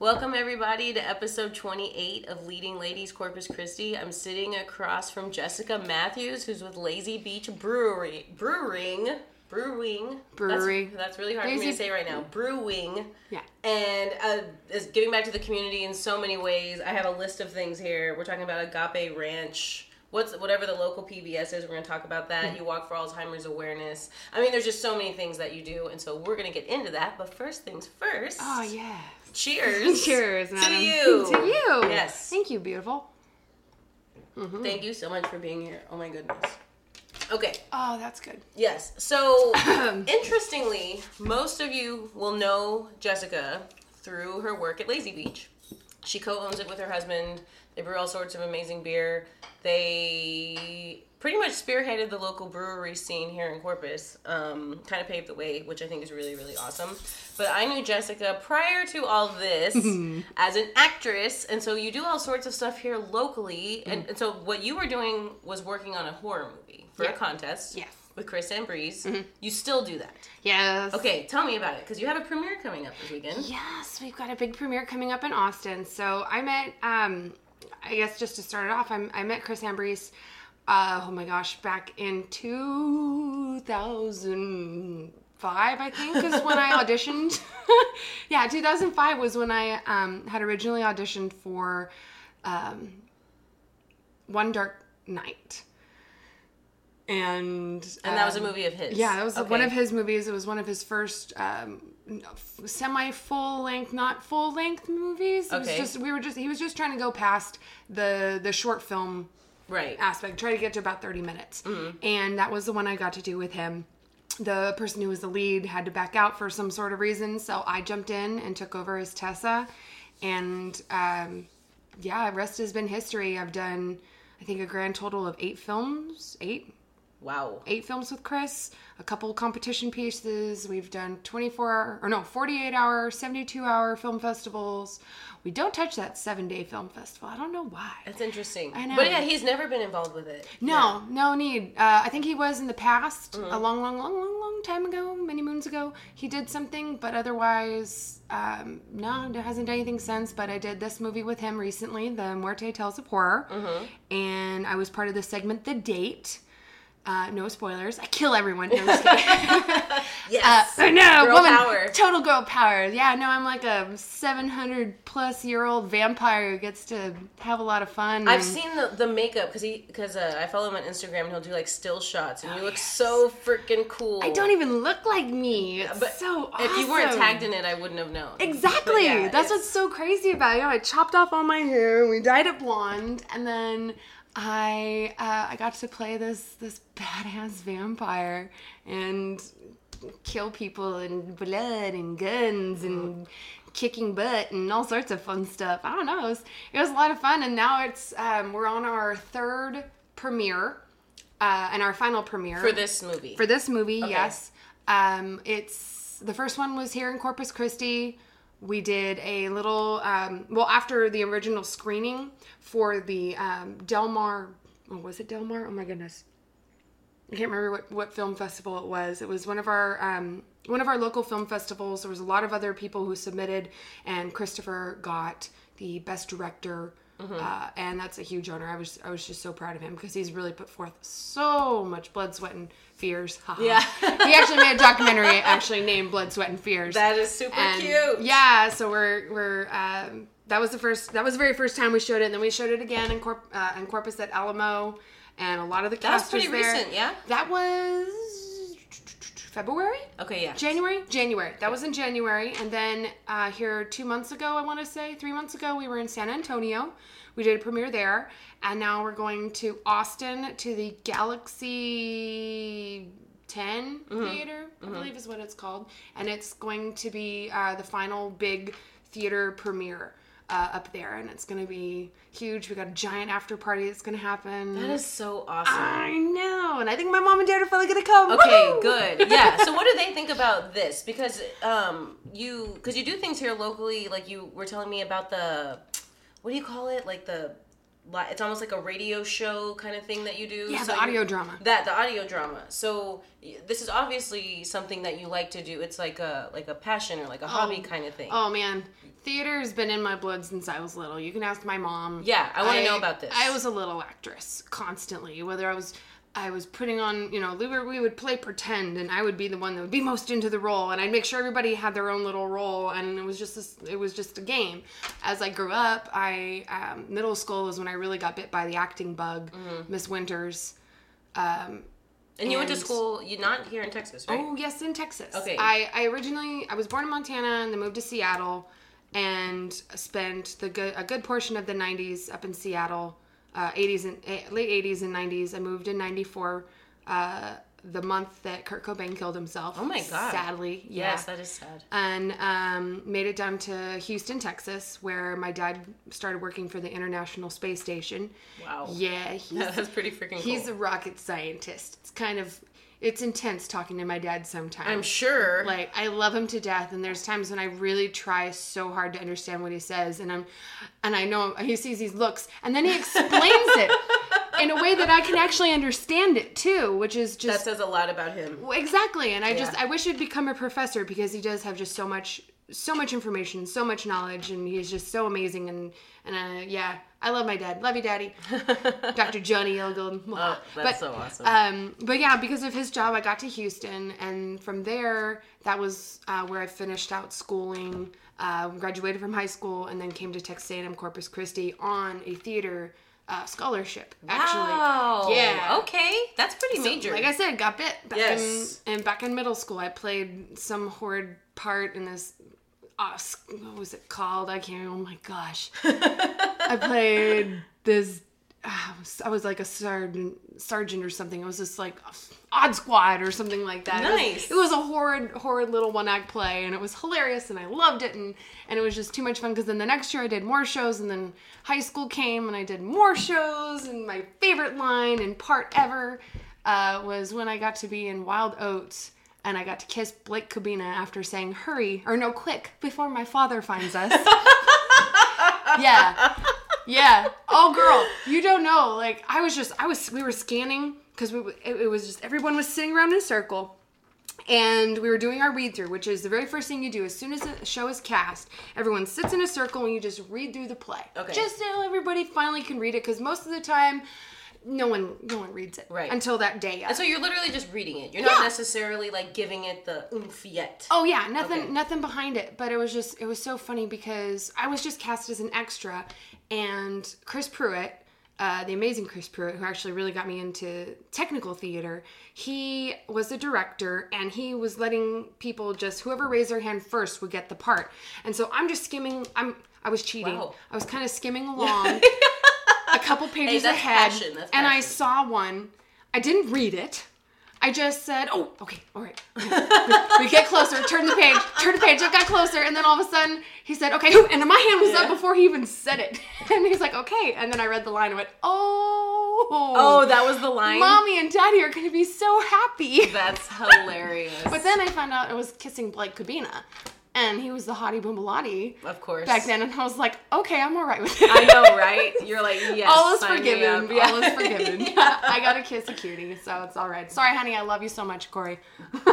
Welcome everybody to episode 28 of Leading Ladies Corpus Christi. I'm sitting across from Jessica Matthews, who's with Lazy Beach Brewery, Brewing, Brewing, Brewery. That's, that's really hard for me to say right now. Brewing. Yeah. And uh, is giving back to the community in so many ways. I have a list of things here. We're talking about Agape Ranch. What's whatever the local PBS is, we're going to talk about that. You walk for Alzheimer's awareness. I mean, there's just so many things that you do, and so we're going to get into that. But first things first. Oh yeah. Cheers. Cheers, to you. to you. Yes. Thank you, beautiful. Mm-hmm. Thank you so much for being here. Oh my goodness. Okay. Oh, that's good. Yes. So, interestingly, most of you will know Jessica through her work at Lazy Beach. She co-owns it with her husband. They brew all sorts of amazing beer. They pretty much spearheaded the local brewery scene here in Corpus. Um, kind of paved the way, which I think is really, really awesome. But I knew Jessica prior to all this as an actress, and so you do all sorts of stuff here locally. And, and so what you were doing was working on a horror movie for a contest Yes. with Chris Ambrose. You still do that. Yes. Okay, tell me about it because you have a premiere coming up this weekend. Yes, we've got a big premiere coming up in Austin. So I met, um, I guess just to start it off, I'm, I met Chris Ambrose. Uh, oh my gosh, back in 2005, I think, is when I auditioned. yeah, 2005 was when I um, had originally auditioned for um, One Dark Night. And And that was a um, movie of his. yeah, that was Okay. one of his movies. It was one of his first um, semi full length, not full length movies. It Okay. was just we were just he was just trying to go past the the short film right. aspect, try to get to about thirty minutes, Mm-hmm. and that was the one I got to do with him. The person who was the lead had to back out for some sort of reason, so I jumped in and took over as Tessa, and um, yeah, rest has been history. I've done, I think, a grand total of eight films, eight Wow. eight films with Chris, a couple competition pieces. We've done 24 hour, or no, 48 hour, 72 hour film festivals. We don't touch that seven day film festival. I don't know why. That's interesting. I know. But yeah, he's never been involved with it. No, no need. Uh, I think he was in the past, Mm-hmm. a long, long, long, long, long time ago, many moons ago. He did something, but otherwise, um, no, it hasn't done anything since. But I did this movie with him recently, The Muerte Tales of Horror, Mm-hmm. and I was part of the segment The Date. Uh, no spoilers. I kill everyone. No, I'm just kidding. Yes. Uh, know, Girl woman, power. total girl power. Yeah, no, I'm like a 700 plus year old vampire who gets to have a lot of fun. I've and- seen the, the makeup because he because uh, I follow him on Instagram and he'll do like still shots and you look yes. so freaking cool. I don't even look like me. It's But so awesome. If you weren't tagged in it, I wouldn't have known. Exactly. Yeah, That's it's- what's so crazy about it. You know, I chopped off all my hair, we dyed it blonde, and then I uh, I got to play this this badass vampire and kill people and blood and guns and kicking butt and all sorts of fun stuff. I don't know. It was, it was a lot of fun, and now it's um, we're on our third premiere uh, and our final premiere for this movie. for this movie, yes. Um, it's the first one was here in Corpus Christi. We did a little, um, well, after the original screening for the um, Del Mar. Oh, was it Del Mar? Oh my goodness, I can't remember what, what film festival it was. It was one of our um, one of our local film festivals. There was a lot of other people who submitted, and Christopher got the best director. Uh, and that's a huge honor. I was I was just so proud of him because he's really put forth so much blood, sweat, and fears. Yeah. he actually made a documentary actually named Blood, Sweat, and Fears. that is super And, cute. Yeah, so we're we're um, that was the first that was the very first time we showed it. And then we showed it again in Corp uh, in Corpus at Alamo, and a lot of the That was cast pretty there. recent, yeah? That was February. Okay, yeah. January, January. That was in January, and then uh, here two months ago, I want to say three months ago, we were in San Antonio. We did a premiere there, and now we're going to Austin to the Galaxy 10 Theater, I believe is what it's called, and it's going to be uh, the final big theater premiere. Uh, up there, and it's gonna be huge. We got a giant after party that's gonna happen. That is so awesome. I know, and I think my mom and dad are probably gonna come. Okay, Woohoo! good. Yeah. So, what do they think about this? Because um, you because you do things here locally, like you were telling me about the what do you call it? Like the it's almost like a radio show kind of thing that you do. Yeah, So the audio drama. That the audio drama. So this is obviously something that you like to do. It's like a like a passion or like a hobby oh. kind of thing. Oh man, theater has been in my blood since I was little. You can ask my mom. Yeah, I wanna know about this. I was a little actress constantly. Whether I was I was putting on, you know, we, would play pretend, and I would be the one that would be most into the role, and I'd make sure everybody had their own little role, and it was just this, it was just a game. As I grew up, I um, middle school was when I really got bit by the acting bug, Mm-hmm. Miss Winters. Um, And you went to school, you not here in Texas, right? Oh yes, in Texas. Okay. I, I originally I was born in Montana and then moved to Seattle, and spent the good a good portion of the '90s up in Seattle, uh, '80s and eh, late '80s and '90s. I moved in '94, uh, the month that Kurt Cobain killed himself. Oh my God. Sadly, yeah. Yes, that is sad. and um, made it down to Houston, Texas, where my dad started working for the International Space Station. Wow. Yeah, he's That's pretty freaking He's cool. a rocket scientist. It's kind of it's intense talking to my dad sometimes. I'm sure. Like I love him to death and there's times when I really try so hard to understand what he says and I'm and I know he sees these looks and then he explains it in a way that I can actually understand it too, which is just that says a lot about him. exactly and I just I wish he'd become a professor because he does have just so much so much information, so much knowledge and he's just so amazing and and uh, yeah, I love my dad. Love you, daddy. Dr. Johnny Elgold. Oh, that's But, so awesome. um, but yeah, because of his job, I got to Houston, and from there, that was uh, where I finished out schooling, uh, graduated from high school, and then came to Texas A&M Corpus Christi on a theater uh, scholarship. Actually, wow. yeah. Okay, that's pretty major. like I said, got bit. Back Yes. In, and back in middle school, I played some horrid part in this. Uh, what was it called? I can't. Oh my gosh! I played this. uh, I was- like a sergeant, sergeant or something. It was just like odd squad or something like that. It was- Nice. It was, a horrid, horrid little one act play, and it was hilarious, and I loved it, and and it was just too much fun. Because then the next year I did more shows, and then high school came, and I did more shows, and my favorite line and part ever uh, was when I got to be in Wild Oats. And I got to kiss Blake Cabina after saying "hurry" or "no, quick" before my father finds us. yeah, yeah. Oh, girl, you don't know. Like I was just, I was, we were scanning because we, it, it was just everyone was sitting around in a circle, and we were doing our read through, which is the very first thing you do as soon as a show is cast. Everyone sits in a circle and you just read through the play. Okay. Just so everybody finally can read it, because most of the time, no one, no one reads it Right. until that day. and so you're literally just reading it. You're not Yeah. necessarily like giving it the oomph yet. Oh yeah, nothing Okay. nothing behind it, but it was just it was so funny because I was just cast as an extra and Chris Pruitt, uh, the amazing Chris Pruitt, who actually really got me into technical theater, he was the director and he was letting people just whoever raised their hand first would get the part. And so I'm just skimming I'm I was cheating. Wow. I was kind of skimming along a couple pages that's ahead and I saw one. I didn't read it. I just said, "Oh, okay, all right." we get closer, turn the page, turn the page. It got closer, and then all of a sudden he said, "Okay," and my hand was up before he even said it. And he's like, "Okay," and then I read the line and went, "Oh, Oh, that was the line. mommy and daddy are gonna be so happy." That's hilarious. But then I found out I was kissing Blake Cabina, and he was the hottie boombalati of course. back then, and I was like, "Okay, I'm all right with it." I know, right? You're like, yes. all is forgiven. Yeah. All is forgiven. I got to kiss a cutie, so it's all right. Sorry, honey. I love you so much, Corey.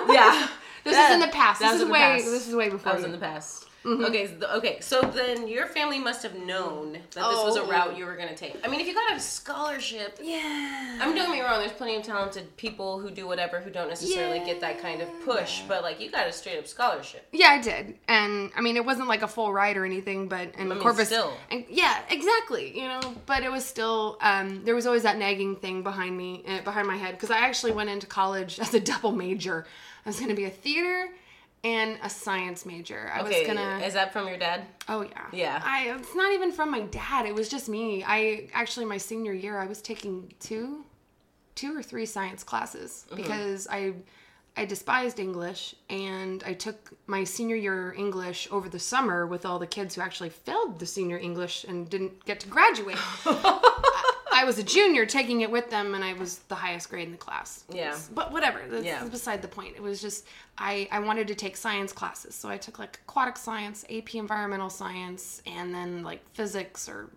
yeah. This That- is in the past. This is way. past. This is way before. That was you. in the past. Okay, so, okay. So then your family must have known that this was a Oh. route you were going to take. I mean, if you got a scholarship, yeah. I mean, don't get me wrong. There's plenty of talented people who do whatever who don't necessarily get that kind of push. But like, you got a straight up scholarship. Yeah, I did, and I mean, it wasn't like a full ride or anything, but and mean, Corpus, still. and yeah, exactly, you know. But it was still, um, there was always that nagging thing behind me, uh, behind my head, because I actually went into college as a double major. I was going to be a theater and a science major. I Okay, was gonna. is that from your dad? Oh yeah. Yeah. I it's not even from my dad. It was just me. I actually my senior year I was taking two two or three science classes Mm-hmm. because I I despised English and I took my senior year English over the summer with all the kids who actually failed the senior English and didn't get to graduate. I was a junior taking it with them and I was the highest grade in the class. Yeah. But whatever, that's Yeah. beside the point. It was just I I wanted to take science classes. So I took like aquatic science, AP environmental science, and then like physics or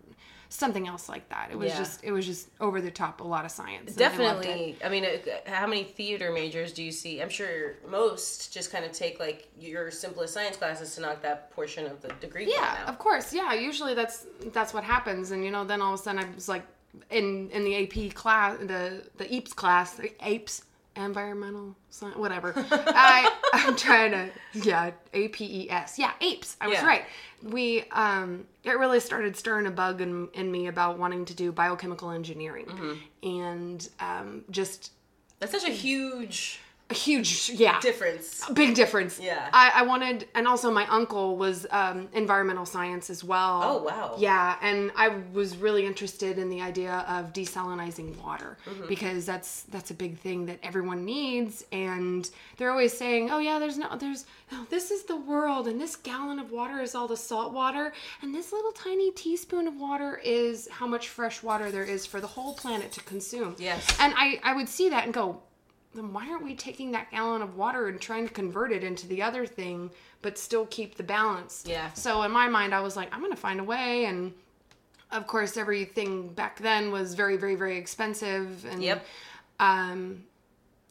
something else like that. It was Yeah. just it was just over the top, a lot of science. and I. Definitely. I mean, uh, how many theater majors do you see? I'm sure most just kind of take like your simplest science classes to knock that portion of the degree Yeah, of course. Yeah, usually that's that's what happens, and you know, then all of a sudden I was like in in the AP class, the the EAPS class, the APES, environmental science, whatever. I I'm trying to yeah APES, yeah APES. I was Yeah. right. We um it really started stirring a bug in in me about wanting to do biochemical engineering, Mm-hmm. and um just That's such a huge a huge yeah difference. a big difference Yeah. I, I wanted and also my uncle was um, environmental science as well Oh, wow. yeah and i was really interested in the idea of desalinizing water Mm-hmm. because that's that's a big thing that everyone needs and they're always saying oh yeah there's no there's oh, this is the world and this gallon of water is all the salt water and this little tiny teaspoon of water is how much fresh water there is for the whole planet to consume Yes. and i i would see that and go then why aren't we taking that gallon of water and trying to convert it into the other thing but still keep the balance Yeah. so in my mind i was like i'm gonna find a way and of course everything back then was very very very expensive and Yep. um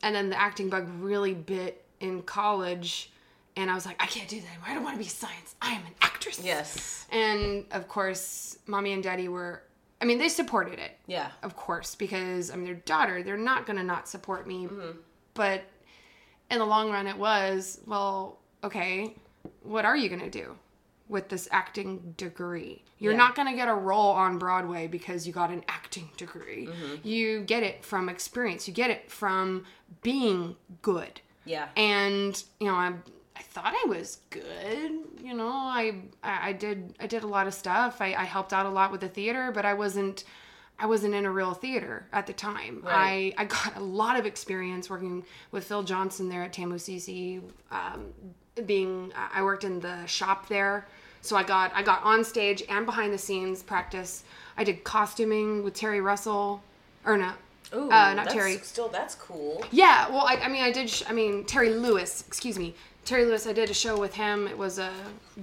and then the acting bug really bit in college and i was like i can't do that anymore i don't want to be science i am an actress Yes. and of course mommy and daddy were i mean they supported it Yeah. of course, because I'm their daughter. They're not going to not support me. Mm-hmm. But in the long run, it was, well, okay, what are you going to do with this acting degree? You're Yeah. not going to get a role on Broadway because you got an acting degree. Mm-hmm. You get it from experience, you get it from being good Yeah. and you know I I thought I was good. You know, I I did I did a lot of stuff. I, I helped out a lot with the theater, but I wasn't I wasn't in a real theater at the time. Right. I I got a lot of experience working with Phil Johnson there at TAMUCC. Um, being I worked in the shop there, so I got I got on stage and behind the scenes practice. I did costuming with Terry Russell, or. Ooh, uh, not Terry. Still, that's cool. Yeah, well, I, I mean, I did. Sh- I mean, Terry Lewis. Excuse me, Terry Lewis. I did a show with him. It was a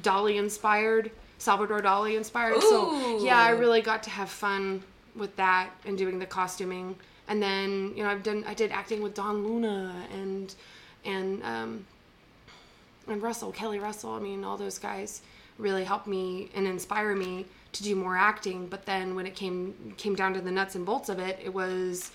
Dolly inspired, Salvador Dali inspired. So yeah, I really got to have fun with that and doing the costuming. And then you know, I've done. I did acting with Don Luna and and um, and Russell Kelly Russell. I mean, all those guys really helped me and inspire me to do more acting. But then when it came came down to the nuts and bolts of it, it was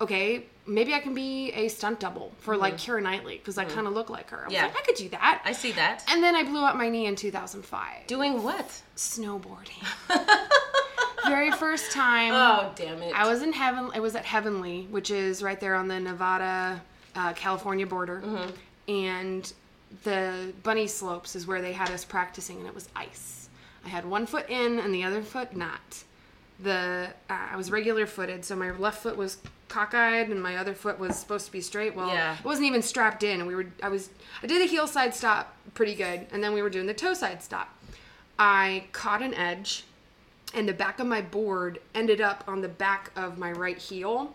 okay. Maybe I can be a stunt double for like Keira Knightley because I kind of look like her. I Yeah. like, I could do that. I see that. and then I blew up my knee in 2005. Doing what? Snowboarding. Very first time. Oh, damn it. I was in heaven. I was at Heavenly, which is right there on the Nevada, uh, California border, and the bunny slopes is where they had us practicing, and it was ice. I had one foot in and the other foot not. The uh, I was regular footed, so my left foot was cockeyed and my other foot was supposed to be straight. Well, Yeah. it wasn't even strapped in, and we were. I was. I did a heel side stop pretty good, and then we were doing the toe side stop. I caught an edge and the back of my board ended up on the back of my right heel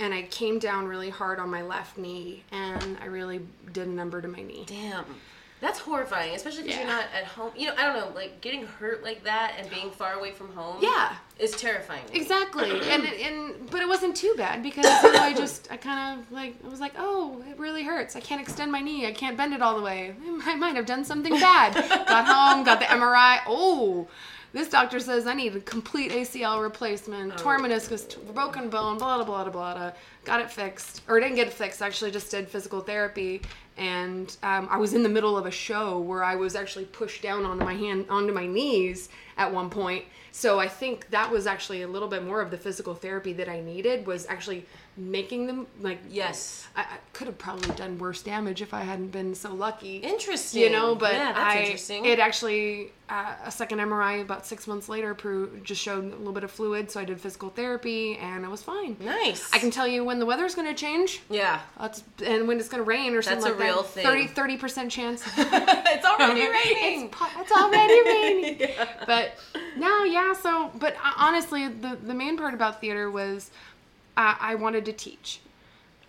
and i came down really hard on my left knee and i really did a number to my knee Damn. That's horrifying, especially because you're not at home. You know, I don't know, like getting hurt like that and being far away from home. Yeah. Is terrifying. exactly and and but it wasn't too bad because you know, i just i kind of like i was like oh it really hurts i can't extend my knee i can't bend it all the way i might have done something bad got home got the mri oh this doctor says I need a complete ACL replacement, torn meniscus, t- broken bone, blah, blah, blah, blah, blah. Got it fixed. Or didn't get it fixed, actually just did physical therapy. And um, I was in the middle of a show where I was actually pushed down onto my hand, onto my knees at one point. So I think that was actually a little bit more of the physical therapy that I needed was actually making them like Yes. I, I could have probably done worse damage if I hadn't been so lucky Interesting. you know but yeah, that's I, interesting. it actually uh, a second mri about six months later proved, just showed a little bit of fluid so i did physical therapy and i was fine nice. i can tell you when the weather's going to change Yeah. that's, and when it's going to rain or something That's a like real that thing. 30 30% chance it's already raining. it's, it's already raining. But no, yeah. So, but uh, honestly, the the main part about theater was uh, I wanted to teach,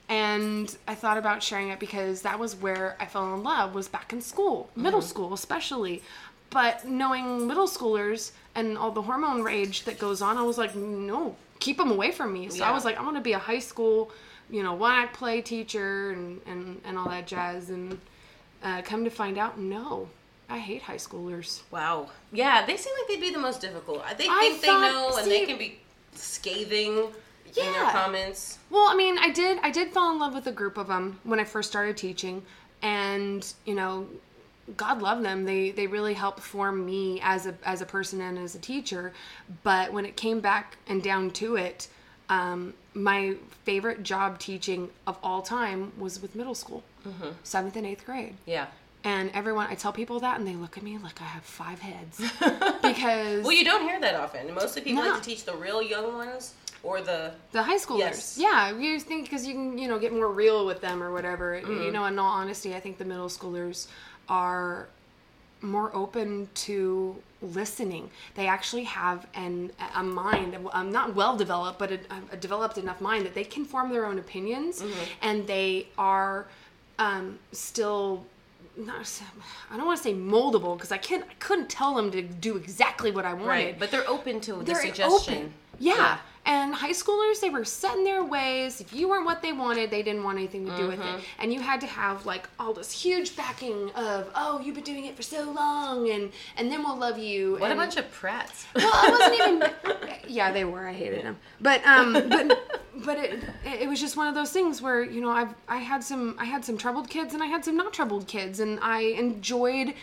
and I thought about sharing it because that was where I fell in love. Was back in school, middle Mm-hmm. school especially. But knowing middle schoolers and all the hormone rage that goes on, I was like, no, keep them away from me. So I was like, I want to be a high school, you know, one act play teacher and, and, and all that jazz. And uh, come to find out, no, I hate high schoolers. Wow. Yeah, they seem like they'd be the most difficult. I think I they thought- know and they can be scathing in their Yeah. comments. Well, I mean, I did I did fall in love with a group of them when I first started teaching, and you know, God love them. They they really helped form me as a as a person and as a teacher. But when it came back and down to it, um, my favorite job teaching of all time was with middle school, seventh and eighth grade. Yeah. And everyone, I tell people that, and they look at me like I have five heads because Well, you don't hear that often. Mostly people No. like to teach the real young ones or the The high schoolers. Yes. Yeah, you think because you can, you know, get more real with them or whatever. Mm-hmm. You know, in all honesty, I think the middle schoolers are more open to listening. They actually have an a mind, um, not well developed, but a, a developed enough mind that they can form their own opinions, Mm-hmm. and they are um, still. Not, I don't want to say moldable because I can't. I couldn't tell them to do exactly what I wanted right, but they're open to the they're suggestion. open. Yeah. And high schoolers, they were set in their ways. If you weren't what they wanted, they didn't want anything to do with Mm-hmm. it. And you had to have like all this huge backing of, oh, you've been doing it for so long, and and then we'll love you. What a bunch of prats. well, I wasn't even. Yeah, they were. I hated them. But um, but but it it was just one of those things where you know I've I had some I had some troubled kids and I had some not troubled kids and I enjoyed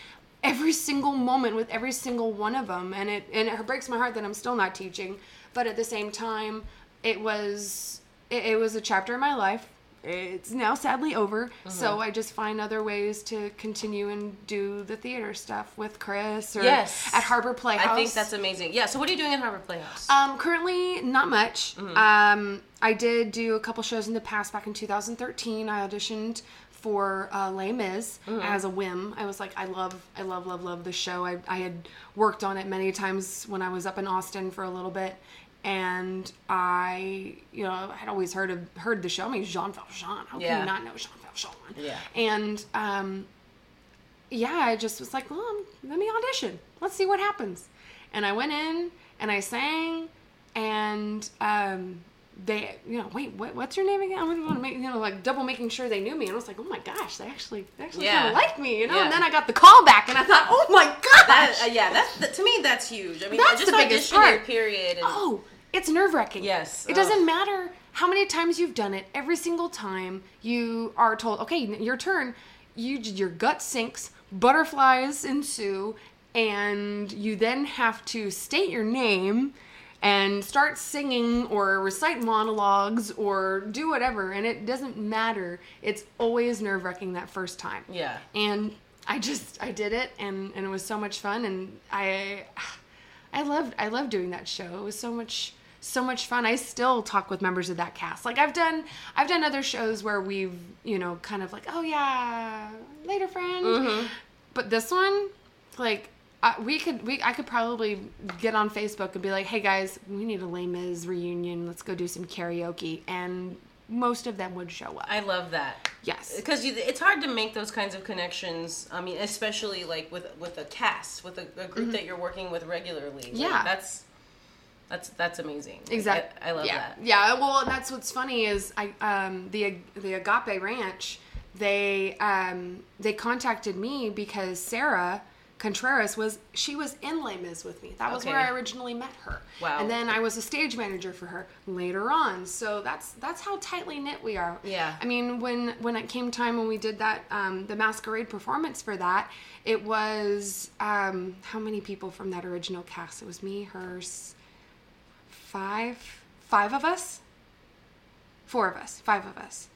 every single moment with every single one of them and it and it breaks my heart that I'm still not teaching. But at the same time, it was it, it was a chapter in my life. It's now sadly over, so I just find other ways to continue and do the theater stuff with Chris or Yes. at Harbor Playhouse. I think that's amazing. Yeah, so what are you doing at Harbor Playhouse? Um, currently, not much. Mm-hmm. Um, I did do a couple shows in the past. Back in 2013, I auditioned for uh, Les Mis Mm-hmm. as a whim. I was like, I love, I love, love, love the show. I, I had worked on it many times when I was up in Austin for a little bit, and I, you know, I had always heard of heard the show. I mean, Jean Valjean. How can you not know Jean Valjean? Yeah. And um, yeah, I just was like, well, let me audition. Let's see what happens. And I went in and I sang, and um, they, you know, wait, what, what's your name again? I want to make, you know, like double making sure they knew me. And I was like, oh my gosh, they actually, they actually Yeah. kind of liked me, you know. Yeah. And then I got the call back, and I thought, oh my gosh, That, uh, yeah, that's that, to me that's huge. I mean, That's just the biggest part. Period. And, oh, it's nerve wracking. Yes. It doesn't matter how many times you've done it. Every single time you are told, okay, your turn, you your gut sinks, butterflies ensue, and you then have to state your name and start singing or recite monologues or do whatever and it doesn't matter it's always nerve-wracking that first time Yeah. and i just i did it and and it was so much fun and i i loved i loved doing that show it was so much so much fun i still talk with members of that cast like i've done i've done other shows where we've you know kind of like oh yeah later friend but this one like I, we could we I could probably get on Facebook and be like, "Hey guys, we need a Les Mis reunion. Let's go do some karaoke." And most of them would show up. I love that. yes. because it's hard to make those kinds of connections. I mean, especially like with with a cast, with a, a group that you're working with regularly. Like, Mm-hmm. Yeah. that's that's that's amazing. Exactly. I, I love yeah. that. Yeah. Well, and that's what's funny is I um the the Agape Ranch they um they contacted me because Sarah Contreras was she was in Les Mis with me. That was where I originally met her. Wow. And then I was a stage manager for her later on. So that's that's how tightly knit we are. Yeah. I mean, when when it came time when we did that um, the masquerade performance for that, it was um, how many people from that original cast? It was me, hers, five five of us? Four of us five of us.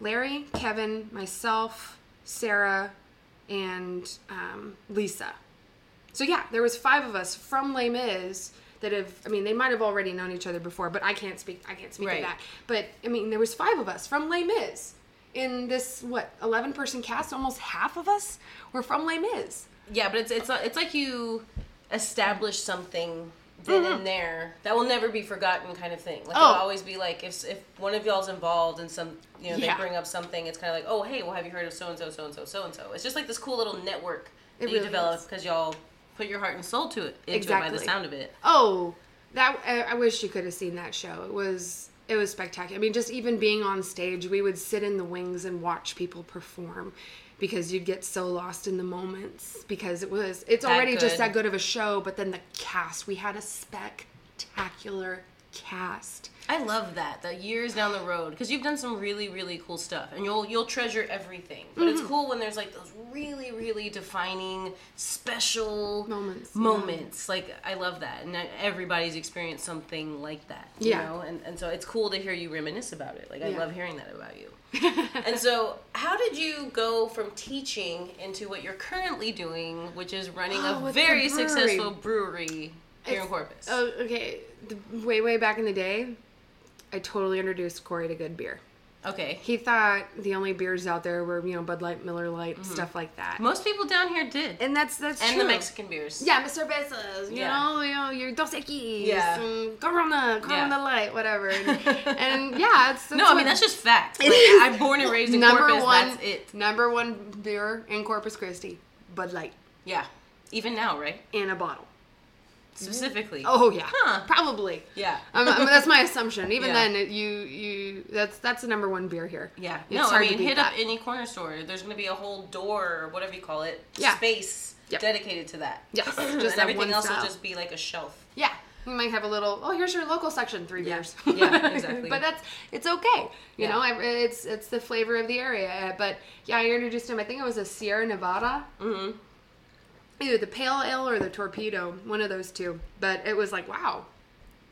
Larry kevin myself sarah and um, lisa. So yeah there was five of us from les mis that have i mean they might have already known each other before but i can't speak i can't speak Right. to that. But i mean there was five of us from les mis. In this what 11 person cast almost half of us were from les mis. Yeah, but it's it's it's like you establish something then and there that will never be forgotten, kind of thing. Like Mm-hmm. Oh. it'll always be like if if one of y'all's involved in some, you know, Yeah. they bring up something, it's kind of like, oh hey, well have you heard of so and so, so and so, so and so. It's just like this cool little network It that you develop because y'all put your heart and soul to it into it by the sound of it. Oh, that I, I wish you could have seen that show. It was it was spectacular. I mean, just even being on stage, we would sit in the wings and watch people perform because you'd get so lost in the moments because it was it's That already just that good of a show, but then the cast, we had a spectacular cast. I love that. The years down the road, because you've done some really, really cool stuff, and you'll you'll treasure everything. But Mm-hmm. it's cool when there's like those really, really defining, special Moments, yeah. Moments. Like I love that, and everybody's experienced something like that. You Yeah. know, and and so it's cool to hear you reminisce about it. Like I Yeah. love hearing that about you. and so, how did you go from teaching into what you're currently doing, which is running Oh, a very successful brewery in Corpus? Oh, okay. The, way way back in the day, I totally introduced Corey to good beer. okay. He thought the only beers out there were you know Bud Light, Miller Lite, Mm-hmm. stuff like that. Most people down here did. and that's that's and true. the Mexican beers. Yeah, Mr. Bezos, you Yeah. know, you know, your Dos Equis, Yeah. and Corona, Corona Yeah. Light, whatever. And, and yeah, it's, No, I mean that's just fact. Like. I'm born and raised in number Corpus. one. That's it. Number one beer in Corpus Christi, Bud Light, Yeah, even now, right? in a bottle. Specifically. Oh yeah, Huh. probably. Yeah. Um, I mean, that's my assumption. Even Yeah. then, it, you you that's that's the number one beer here. Yeah. It's no, I mean, hit that. up any corner store. There's going to be a whole door or whatever you call it, Yeah. space Yep. dedicated to that. Yes, just and that everything else style. will just be like a shelf. Yeah. You might have a little. Oh, here's your local section, three Yeah. beers. Yeah, exactly. but that's it's okay. You Yeah. know, I, it's it's the flavor of the area. But yeah, I introduced him. I think it was a Sierra Nevada. Mm-hmm. Either the pale ale or the torpedo, one of those two. But it was like, wow,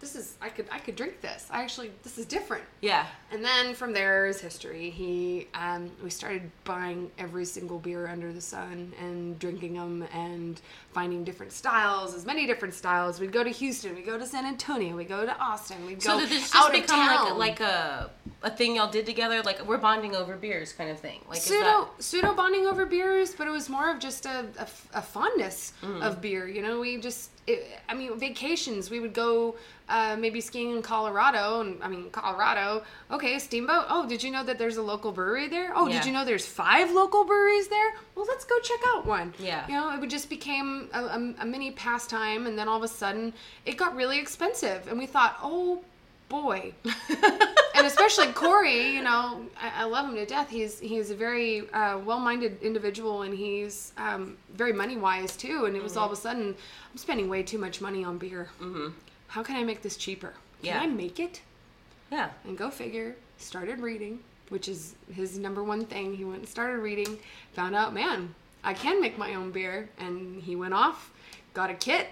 this is I could I could drink this. I actually this is different. Yeah. And then from there is history. He, um, we started buying every single beer under the sun and drinking them and finding different styles, as many different styles. We'd go to Houston, we go to San Antonio, we go to Austin, we'd So go did this just out of become like, town. like a a thing y'all did together? Like we're bonding over beers kind of thing? Like pseudo that... pseudo bonding over beers, but it was more of just a, a, a fondness Mm. of beer. You know, we just it, I mean vacations. We would go uh, maybe skiing in Colorado, and I mean Colorado. Okay, steamboat. Oh, did you know that there's a local brewery there? Oh, Yeah. did you know there's five local breweries there? Well, let's go check out one. Yeah. You know, it would just became a, a, a mini pastime, and then all of a sudden it got really expensive, and we thought, oh boy and especially Corey, you know, I, I love him to death. He's he's a very uh, well-minded individual, and he's um, very money-wise too. And it was all of a sudden, I'm spending way too much money on beer. Mm-hmm. How can I make this cheaper? Can Yeah. I make it? Yeah. And go figure. Started reading, which is his number one thing. He went and started reading. Found out, man, I can make my own beer. And he went off, got a kit,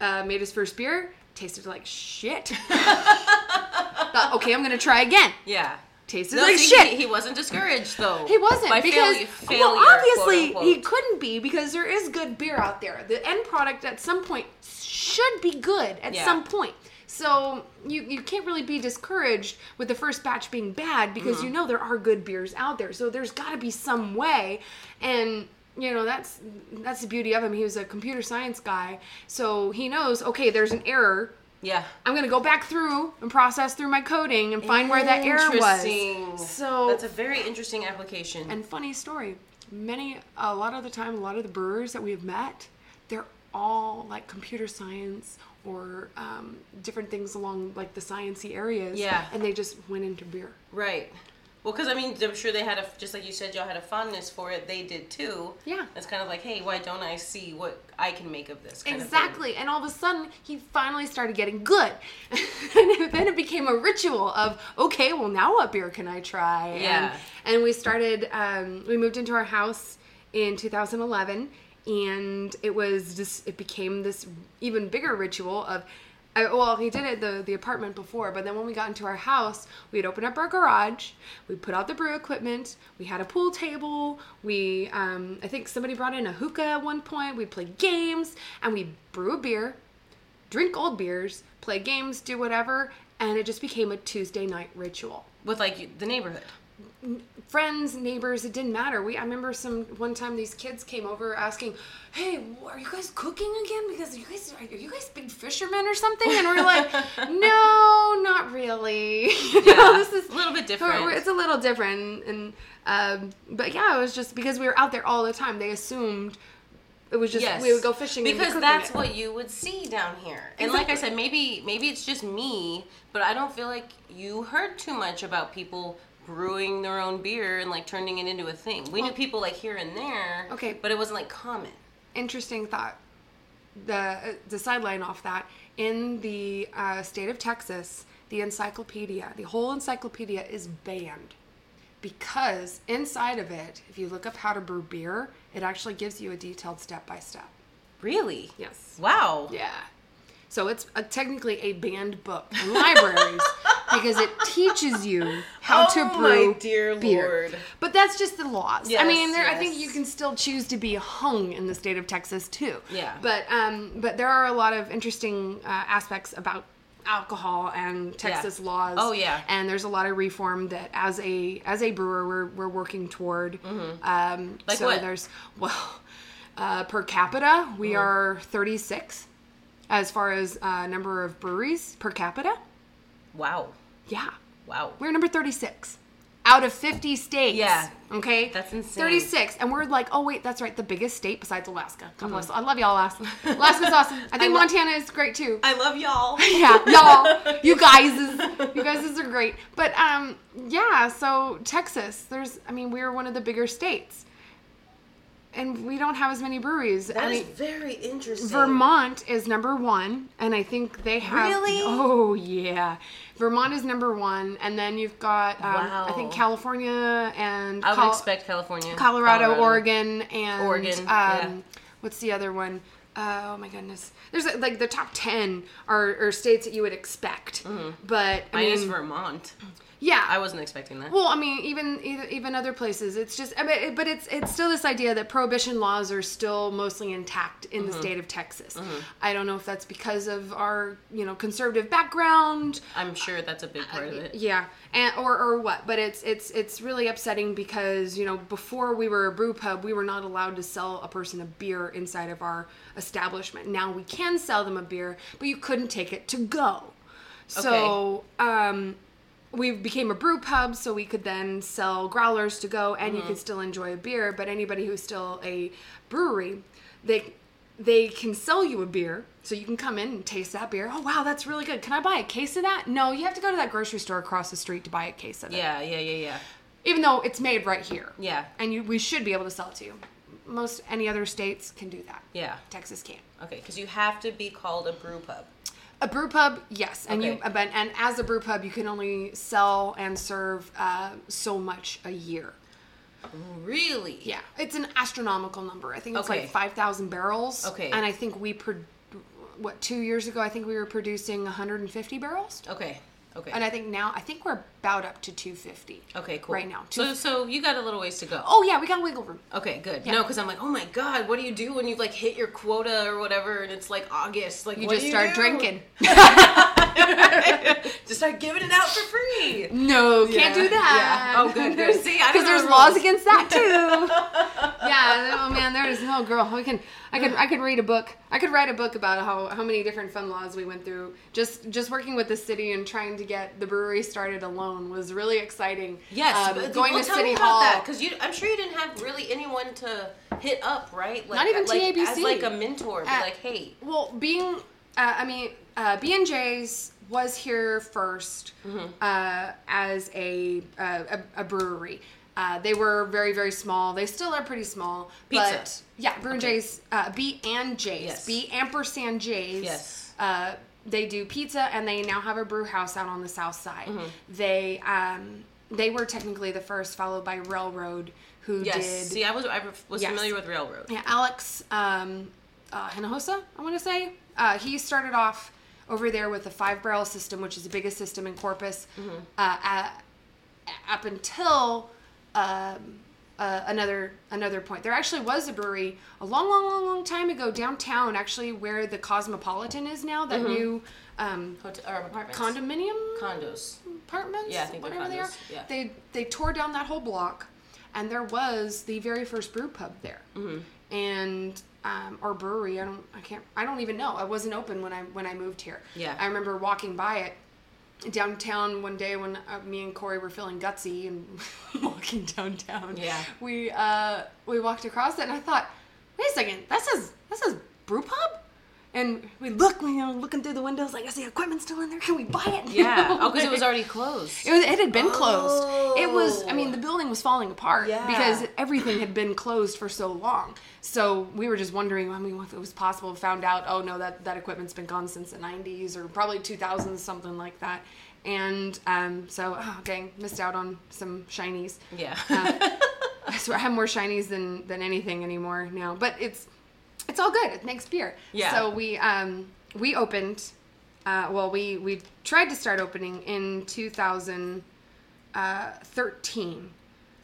uh, made his first beer. Tasted like shit. Thought, okay, I'm gonna try again. Yeah. Tasted No, like see, shit. He, he wasn't discouraged though. He wasn't by because failure, failure, well, obviously quote, he couldn't be because there is good beer out there. The end product at some point should be good at Yeah. some point. So you you can't really be discouraged with the first batch being bad because Mm-hmm. you know there are good beers out there. So there's got to be some way and you know that's that's the beauty of him. He was a computer science guy, so he knows. Okay, there's an error. Yeah. I'm gonna go back through and process through my coding and find where that error was. So That's a very interesting application. and funny story, many a lot of the time, a lot of the brewers that we've met, they're all like computer science or um, different things along like the sciencey areas. Yeah. and they just went into beer. Right. Well, because I mean, I'm sure they had a just like you said, y'all had a fondness for it. They did too. Yeah. It's kind of like, hey, why don't I see what I can make of this? Kind Exactly, and all of a sudden he finally started getting good, and then it became a ritual of okay, well now what beer can I try? Yeah. and, and we started. Um, we moved into our house in 2011, and it was just it became this even bigger ritual of. I, well, he did it the the apartment before, but then when we got into our house, we'd open up our garage, we put out the brew equipment, we had a pool table, we um, I think somebody brought in a hookah at one point. We'd play games and we'd brew a beer, drink old beers, play games, do whatever, and it just became a Tuesday night ritual with like the neighborhood. Friends, neighbors, it didn't matter. We I remember some one time these kids came over asking, "Hey, are you guys cooking again? Because you guys are you guys big fishermen or something?" And we're like, "No, not really. you know, this is a little bit different. It's a little different." And um, but yeah, it was just because we were out there all the time. They assumed It was just Yes. we would go fishing because that's it. what you would see down here. And like I said, maybe maybe it's just me, but I don't feel like you heard too much about people brewing their own beer and like turning it into a thing. We knew people like here and there, Okay. but it wasn't like common. interesting thought. The the sideline off that in the uh, state of Texas, the encyclopedia, the whole encyclopedia is banned because inside of it, if you look up how to brew beer, it actually gives you a detailed step by step. Really? Yes. Wow. Yeah. So it's a, technically a banned book in libraries because it teaches you how Oh, to my brew dear beer. Lord. But that's just the laws. I mean, Yes, I think you can still choose to be hung in the state of Texas too. Yeah. But um, but there are a lot of interesting uh, aspects about alcohol and Texas laws. Oh, yeah. And there's a lot of reform that as a as a brewer we're we're working toward. Um, Mm-hmm. Like so what? there's well. Uh, per capita, we Mm-hmm. are 36 as far as uh, number of breweries per capita. Wow. Yeah, Wow. we're number 36 out of 50 states. Yeah. Okay. That's insane. 36. And we're like, oh, wait, that's right. The biggest state besides Alaska. God bless. I love y'all, Alaska. Alaska's awesome. I think Mm-hmm. I lo- Montana is great too. I love y'all. yeah, y'all. You guys is, you guys is are great. But um, yeah, so Texas, there's, I mean, we're one of the bigger states. And we don't have as many breweries. That I is mean, very interesting. Vermont is number one, and I think they have. Really? Oh yeah, Vermont is number one, and then you've got um, I think California and I would Col- expect California, Colorado, Oregon, and Oregon, Um, yeah. What's the other one? Uh, oh my goodness. There's uh, like the top ten are, are states that you would expect, but I Minus mean, Vermont. Yeah, I wasn't expecting that. well, I mean, even even- other places, it's just, I mean, it- but it's it's still this idea that prohibition laws are still mostly intact in the state of Texas. I don't know if that's because of our you know conservative background, I'm sure that's a big part of it. yeah, and or or what, but it's it's it's really upsetting because you know before we were a brew pub, we were not allowed to sell a person a beer inside of our establishment. Now we can sell them a beer, but you couldn't take it to go. So, um, we became a brew pub, so we could then sell growlers to go, and Mm-hmm. you could still enjoy a beer. But anybody who's still a brewery, they they can sell you a beer, so you can come in and taste that beer. Oh wow, that's really good. Can I buy a case of that? No, you have to go to that grocery store across the street to buy a case of it. Yeah, yeah, yeah, yeah. Even though it's made right here. Yeah. And you, we should be able to sell it to you. Most any other states can do that. Yeah. Texas can't. Okay, because you have to be called a brew pub. A brew pub, yes, and you Okay. but and as a brew pub, you can only sell and serve uh, so much a year. Really? Yeah, it's an astronomical number. I think it's Okay. like five thousand barrels. Okay. and I think we pro- what two years ago, I think we were producing 150 barrels, Okay. Okay. and I think now I think we're about up to 250. okay, cool. Right now. So so you got a little ways to go. Oh yeah, we got wiggle room. Okay, good. Yeah. No, because I'm like, oh my god, what do you do when you've like hit your quota or whatever, and it's like August? Like You what just start do? drinking. just start giving it out for free. No, can't Yeah, do that. yeah. Oh, good, good. See, I because there's the laws against that too. yeah. Oh man, there is no girl. We can. I could. I could read a book. I could write a book about how how many different fun laws we went through. Just just working with the city and trying to get the brewery started alone was really exciting. Yes, Um, but going well, to tell city me about hall. that because. I'm sure you didn't have really anyone to hit up, right? Like, Not even like, TABC. as like a mentor. Be Uh, like, hey, Well, being, uh, I mean, uh, B and J's was here 1st Mm-hmm. uh, as a, uh, a a brewery. Uh, they were very very small. They still are pretty small. Pizza. But yeah, Brew and Okay. J's, uh, B and J's, Yes. B ampersand J's. Yes. Uh, they do pizza, and they now have a brew house out on the south side. Mm-hmm. They um, they were technically the first, followed by Railroad, who yes. did See, I was I was Yes. familiar with Railroad. yeah, Alex um, uh, Hinojosa, I want to say. Uh, he started off over there with the five barrel system, which is the biggest system in Corpus, uh, at, up until um, uh, another another point. There actually was a brewery a long, long, long, long time ago downtown, actually where the Cosmopolitan is now. That new um, Hotel, condominium Condos. apartments. Yeah, I think they're whatever they are. yeah. They they tore down that whole block, and there was the very first brew pub there, Mm-hmm. and um, or brewery. I don't I can't I don't even know. I wasn't open when I when I moved here. Yeah. I remember walking by it downtown one day when uh, me and Corey were feeling gutsy and walking downtown. Yeah. We uh we walked across it and I thought. wait a second, that says that says brew pub. And we look, you know, looking through the windows, like, is the equipment still in there? Can we buy it? Yeah. Oh, because it was already closed. It was. It had been closed. It was. I mean, Oh. the building was falling apart Yeah. because everything had been closed for so long. So we were just wondering. I mean, if it was possible. Found out. Oh no, that that equipment's been gone since the '90s or probably 2000s, something like that. And um, so, oh dang, missed out on some shinies. Yeah. I swear, I have more shinies than than anything anymore now. But it's it's all good. It makes beer. Yeah. So we um we opened. Uh, well, we we tried to start opening in 2013.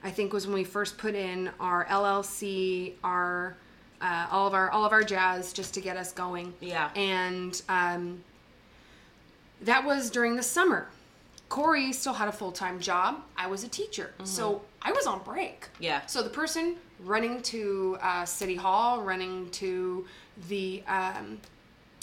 I think was when we first put in our LLC, our uh, all of our all of our jazz just to get us going. Yeah. And um, that was during the summer. Corey still had a full time job. I was a teacher, so I was on break. Mm-hmm. Yeah. So the person running to uh, City Hall, running to the um,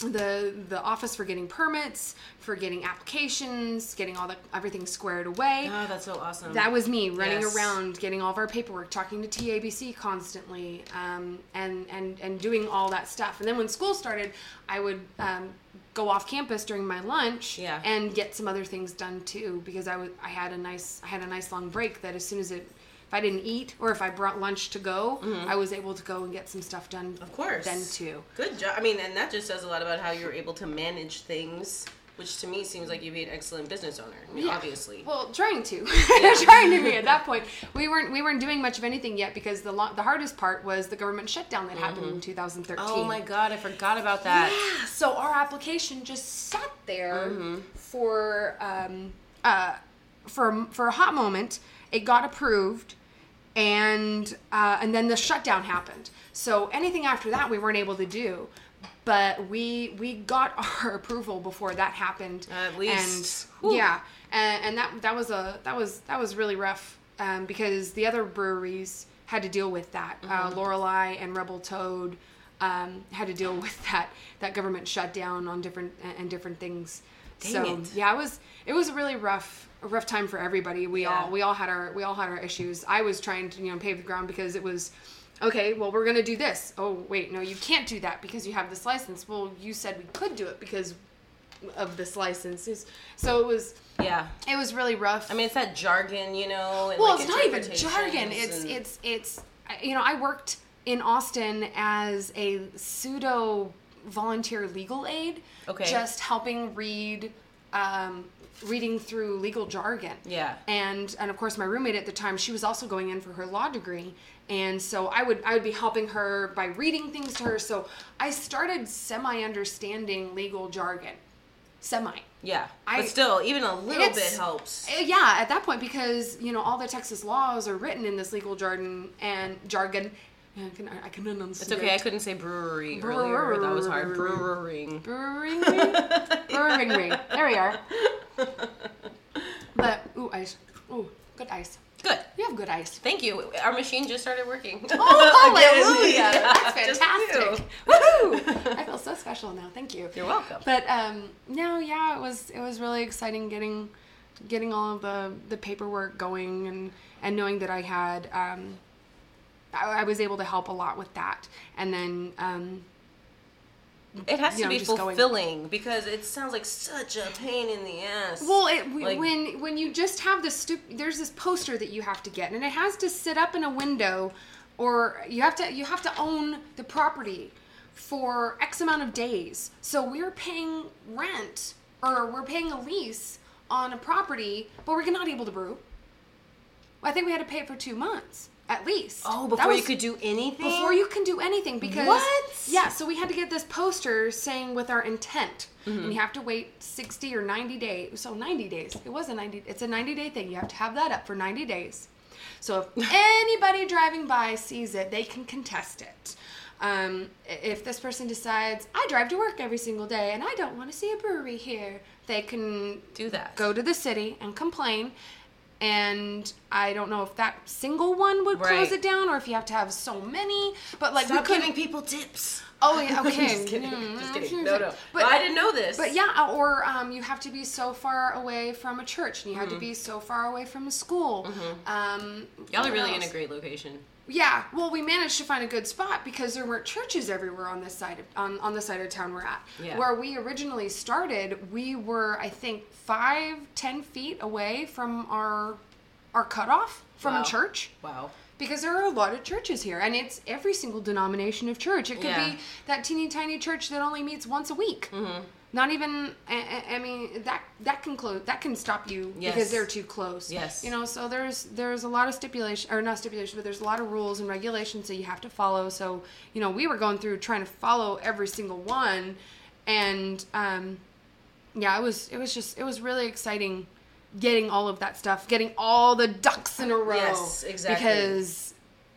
the the office for getting permits, for getting applications, getting all the everything squared away. oh, that's so awesome. That was me running Yes. around, getting all of our paperwork, talking to TABC constantly, um, and and and doing all that stuff. And then when school started, I would um, go off campus during my lunch Yeah. and get some other things done too, because I was I had a nice I had a nice long break that as soon as it if I didn't eat or if I brought lunch to go, I was able to go and get some stuff done. Mm-hmm. Of course. Then too. Good job. I mean, and that just says a lot about how you're able to manage things, which to me seems like you'd be an excellent business owner. I mean, Yeah. obviously. Well, trying to, trying to be at that point. We weren't we weren't doing much of anything yet because the lo- the hardest part was the government shutdown that happened in 2013. oh my God, I forgot about that. Yeah. So our application just sat there for um, uh, for for a hot moment. It got approved, and uh, and then the shutdown happened. So anything after that, we weren't able to do. But we we got our approval before that happened. At least. and yeah, and, and that that was a that was that was really rough um, because the other breweries had to deal with that. Uh, Mm-hmm. Lorelei and Rebel Toad um, had to deal with that that government shutdown on different and different things. Dang so it. yeah, it was it was a really rough a rough time for everybody. We Yeah. all we all had our we all had our issues. I was trying to you know pave the ground because it was okay. Well, we're gonna do this. Oh wait, no, you can't do that because you have this license. Well, you said we could do it because of this license. So it was Yeah. it was really rough. I mean, it's that jargon, you know. Well, like it's not even jargon. It's and- it's it's you know I worked in Austin as a pseudo volunteer legal aid. Okay. Just helping read. Um, reading through legal jargon Yeah. and and of course my roommate at the time she was also going in for her law degree and so i would i would be helping her by reading things to her so i started semi understanding legal jargon semi Yeah. I- but still, even a little bit helps. uh, Yeah, at that point, because you know all the Texas laws are written in this legal jargon and jargon. Yeah, I can I can enunciate. It's okay. I couldn't say brewery earlier. That was hard. Brewery. Brewing. Brewing, brewing. There we are. But ooh, ice. Ooh, good ice. Good. You have good ice. Thank you. Our machine just started working. Oh, hallelujah! Yeah, That's fantastic. Woohoo! I feel so special now. Thank you. You're welcome. But um, no, yeah, it was it was really exciting getting getting all of the the paperwork going and and knowing that I had um, I, I was able to help a lot with that, and then um, It has to know, be just going- fulfilling because it sounds like such a pain in the ass. well, it, Like- when when you just have this stup- there's this poster that you have to get, and it has to sit up in a window, or you have to you have to own the property for X amount of days. So we're paying rent or we're paying a lease on a property, but we're not able to brew. I think we had to pay it for two months at least. oh, before you could do anything. before you can do anything because What? yeah so we had to get this poster saying with our intent Mm-hmm. and you have to wait 60 or 90 days so 90 days it was a 90 it's a 90 day thing you have to have that up for 90 days so if anybody driving by sees it they can contest it um, if this person decides i drive to work every single day and i don't want to see a brewery here they can do that. go to the city and complain and I don't know if that single one would close it down or if you have to have so many. But like Stop we couldn't. giving people tips. Oh yeah, okay. just kidding. Mm, Just mm, kidding. mm, No, no. But But I didn't know this. But yeah, or um, you have to be so far away from a church, and you Mm-hmm. have to be so far away from a school. Um, Y'all are what really in a great location. Yeah, well, we managed to find a good spot because there weren't churches everywhere on this side of on, on the side of town we're at. Yeah. Where we originally started, we were I think five, ten feet away from our our cutoff from Wow. a church Wow. because there are a lot of churches here, and it's every single denomination of church. It could Yeah. be that teeny tiny church that only meets once a week. Mm-hmm. Not even. I, I- mean, that that can close. That can stop you Yes. because they're too close. Yes. You know, so there's there's a lot of stipulation or not stipulation, but there's a lot of rules and regulations that you have to follow. So you know, we were going through trying to follow every single one, and um, yeah, it was it was just it was really exciting getting all of that stuff, getting all the ducks in a row. Yes, exactly. Because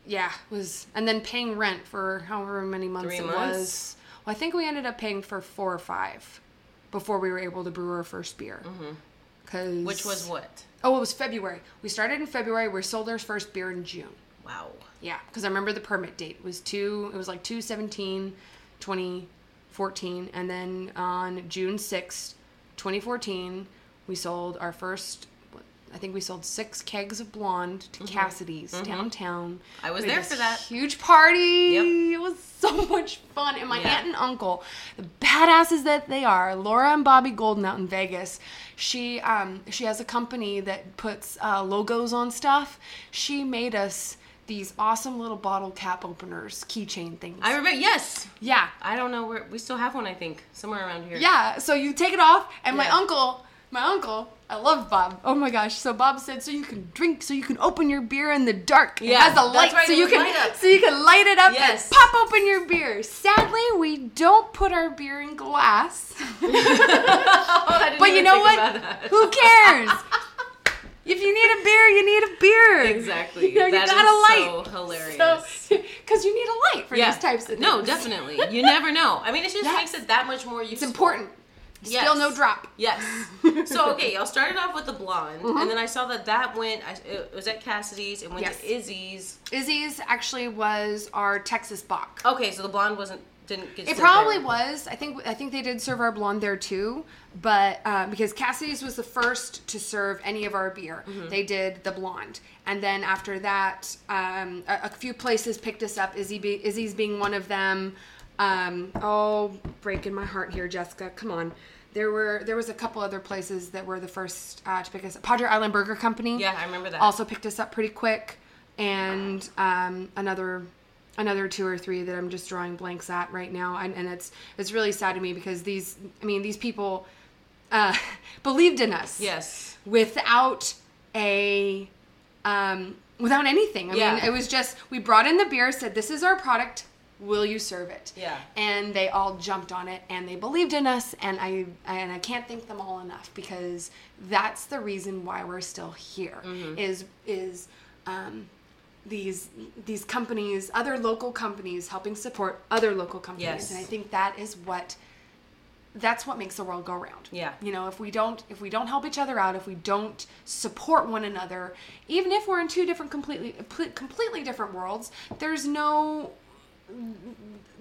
yeah, was and then paying rent for however many months Three it months? was. I think we ended up paying for four or five before we were able to brew our first beer. Cause Mm-hmm. Which was what? Oh, it was February. We started in February. We sold our first beer in June. Wow. Yeah, because I remember the permit date it was two. It was like 217, 2014, and then on June 6th, 2014, we sold our first. I think we sold six kegs of blonde to Cassidy's downtown. Mm-hmm. I was there for that. huge party. Yep. It was so much fun, and my Yeah. aunt and uncle, the badasses that they are, Laura and Bobby Golden out in Vegas. She um she has a company that puts uh, logos on stuff. She made us these awesome little bottle cap openers, keychain things. I remember. Yes. yeah. I don't know where we still have one. I think somewhere around here. Yeah, so you take it off, and my uncle, my uncle, I love Bob. Oh my gosh! So Bob said, so you can drink, so you can open your beer in the dark. Yeah, it has a light, right, so you can, light so you can light it up Yes. and pop open your beer. Sadly, we don't put our beer in glass, Oh, but you know what? Who cares? if you need a beer, you need a beer. Exactly. You know, you got a light. so hilarious. because you need a light for yeah. these types of things. No, definitely. You never know. I mean, it just Yes. makes it that much more useful. It's important. Yes. Still no drop. Yes. So okay, y'all started off with the blonde, Mm-hmm. and then I saw that that went. I, it was at Cassidy's. It went Yes. to Izzy's. Izzy's actually was our Texas Bock. Okay, so the blonde wasn't didn't get. It probably there. was. I think I think they did serve our blonde there too, but uh, because Cassidy's was the first to serve any of our beer, Mm-hmm. they did the blonde, and then after that, um, a, a few places picked us up. Izzy, be, Izzy's being one of them. Um, oh, breaking my heart here, Jessica. Come on. There were there was a couple other places that were the first uh, to pick us up. Padre Island Burger Company. Yeah, I remember that. Also picked us up pretty quick, and um, another another two or three that I'm just drawing blanks at right now, and, and it's it's really sad to me because these I mean these people uh, believed in us Yes. without a um, without anything. I mean, Yeah. it was just we brought in the beer, said this is our product. Will you serve it? Yeah. And they all jumped on it, and they believed in us, and I and I can't thank them all enough because that's the reason why we're still here. Mm-hmm. Is is um, these these companies, other local companies, helping support other local companies, Yes. and I think that is what that's what makes the world go round. Yeah. You know, if we don't if we don't help each other out, if we don't support one another, even if we're in two different completely completely different worlds, there's no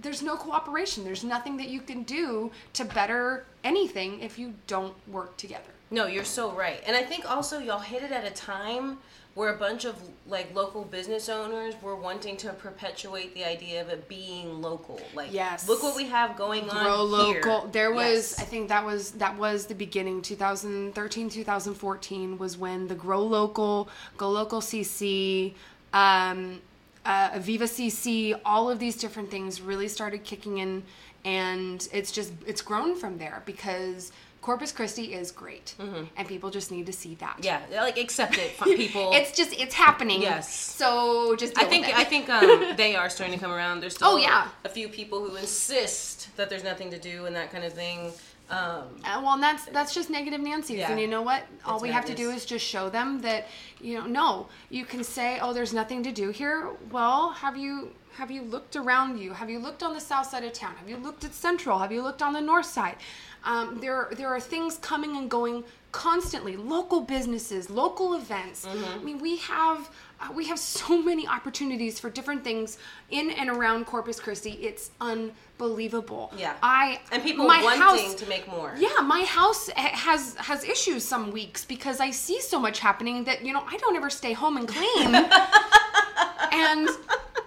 there's no cooperation. There's nothing that you can do to better anything if you don't work together. No, you're so right. And I think also y'all hit it at a time where a bunch of like local business owners were wanting to perpetuate the idea of it being local. Like, Yes. look what we have going on Grow here. local. There was, Yes. I think that was that was the beginning. 2013, 2014 was when the Grow Local, Go Local CC, um, uh, Aviva CC, all of these different things really started kicking in, and it's just it's grown from there because Corpus Christi is great, and people just need to see that. Mm-hmm. yeah, like accept it, people. It's just it's happening. Yes. So just I think. I think um, they are starting to come around. There's still Oh, yeah. a few people who insist that there's nothing to do and that kind of thing. Um, Uh, well, and that's that's just negative Nancy's, Yeah. and you know what? All That's we have to do is. is just show them that you know. No, you can say, "Oh, there's nothing to do here." Well, have you have you looked around you? Have you looked on the south side of town? Have you looked at Central? Have you looked on the north side? Um, there there are things coming and going constantly. Local businesses, local events. Mm-hmm. I mean, we have. Uh, we have so many opportunities for different things in and around Corpus Christi. It's unbelievable. Yeah. I and people my wanting house, to make more. yeah, my house has has issues some weeks because I see so much happening that you know I don't ever stay home and clean. and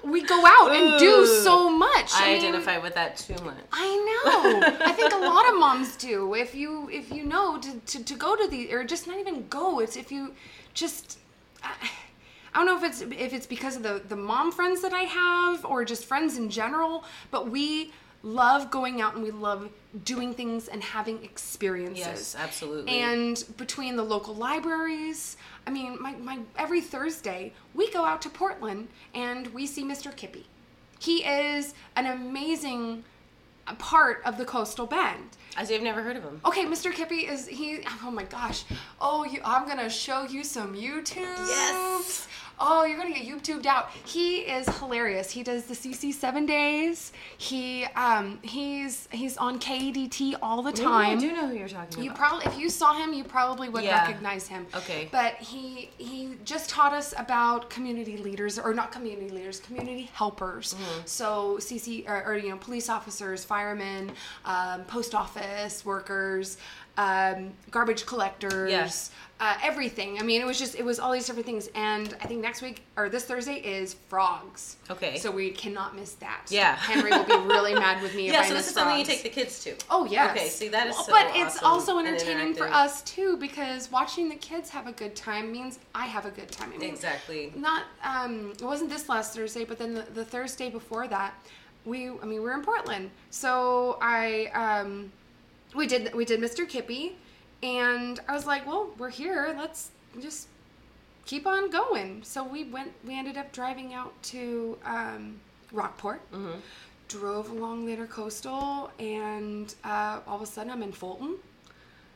we go out and do so much. I, mean, identify with that too much. I know. I think a lot of moms do. If you if you know to, to, to go to the or just not even go. It's if you just. I, I don't know if it's if it's because of the the mom friends that I have or just friends in general, but we love going out and we love doing things and having experiences. Yes, absolutely. And between the local libraries, I mean, my, my every Thursday we go out to Portland and we see Mr. Kippy. He is an amazing part of the coastal bend. Say I've never heard of him. Okay, Mr. Kippy is he? Oh my gosh! Oh, you, I'm gonna show you some YouTube. Yes. Oh, you're gonna get YouTubed out. He is hilarious. He does the CC seven days. He um he's he's on KDT all the Maybe time. I do know who you're talking You about. probably, if you saw him, you probably would Yeah. recognize him. Okay. But he he just taught us about community leaders, or not community leaders, community helpers. Mm-hmm. So CC or, or you know police officers, firemen, um, post office workers, um, garbage collectors. Yes. Uh, everything. I mean, it was just it was all these different things. And I think next week or this Thursday is frogs. Okay. So we cannot miss that. Yeah. Henry will be really mad with me if yeah, I so miss this is something you take the kids to. Oh yes. Okay, see, that is Well, so But it's also entertaining for us too because watching the kids have a good time means I have a good time. I mean, Exactly. Not um, it wasn't this last Thursday, but then the, the Thursday before that, we I mean we were in Portland, so I um, we did we did Mr. Kippy, and I was like, well, we're here, let's just keep on going. So we went. We ended up driving out to um, Rockport. Mm-hmm. Drove along the intercoastal, and uh, all of a sudden I'm in Fulton.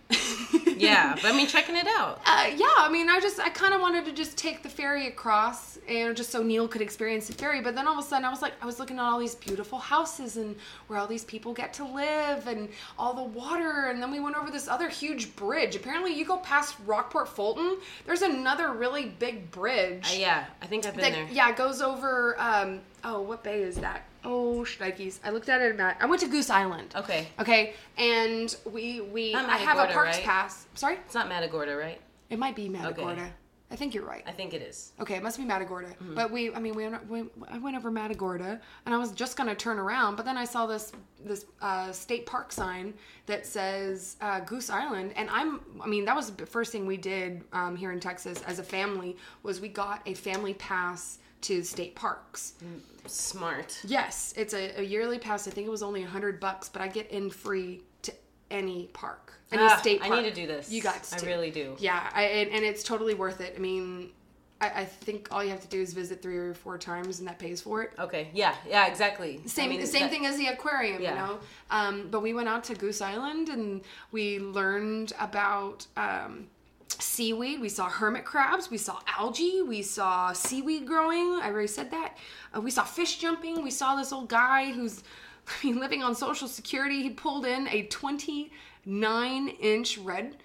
Yeah, but I mean, checking it out. Uh, yeah, I mean, I just, I kind of wanted to just take the ferry across, and just so Neil could experience the ferry. But then all of a sudden, I was like, I was looking at all these beautiful houses and where all these people get to live, and all the water. And then we went over this other huge bridge. Apparently, you go past Rockport Fulton, there's another really big bridge. Uh, yeah, I think I've been that, there. yeah, it goes over. Um, oh, what bay is that? Oh, shnikes. I looked at it. At, I went to Goose Island. Okay. Okay, and we we Not I have a Matagorda, parks right? pass. Sorry. It's not Matagorda, right? It might be Matagorda. I think you're right. I think it is. Okay, it must be Matagorda. Mm-hmm. But we, I mean, we, we, I went over Matagorda, and I was just gonna turn around, but then I saw this this uh, state park sign that says uh, Goose Island, and I'm, I mean, that was the first thing we did um, here in Texas as a family was we got a family pass to state parks. Smart. Yes, it's a, a yearly pass. I think it was only a hundred bucks, but I get in free to any park, any Ah, state park. I need to do this. You got to. I really do. Yeah, I, and, and it's totally worth it. I mean, I, I think all you have to do is visit three or four times, and that pays for it. Okay. Yeah. Yeah. Exactly. Same, I mean, same that- thing as the aquarium, Yeah. you know. Um, but we went out to Goose Island and we learned about um, seaweed. We saw hermit crabs. We saw algae. We saw seaweed growing. I already said that. Uh, we saw fish jumping. We saw this old guy who's I mean, living on Social Security. He pulled in a 29 inch red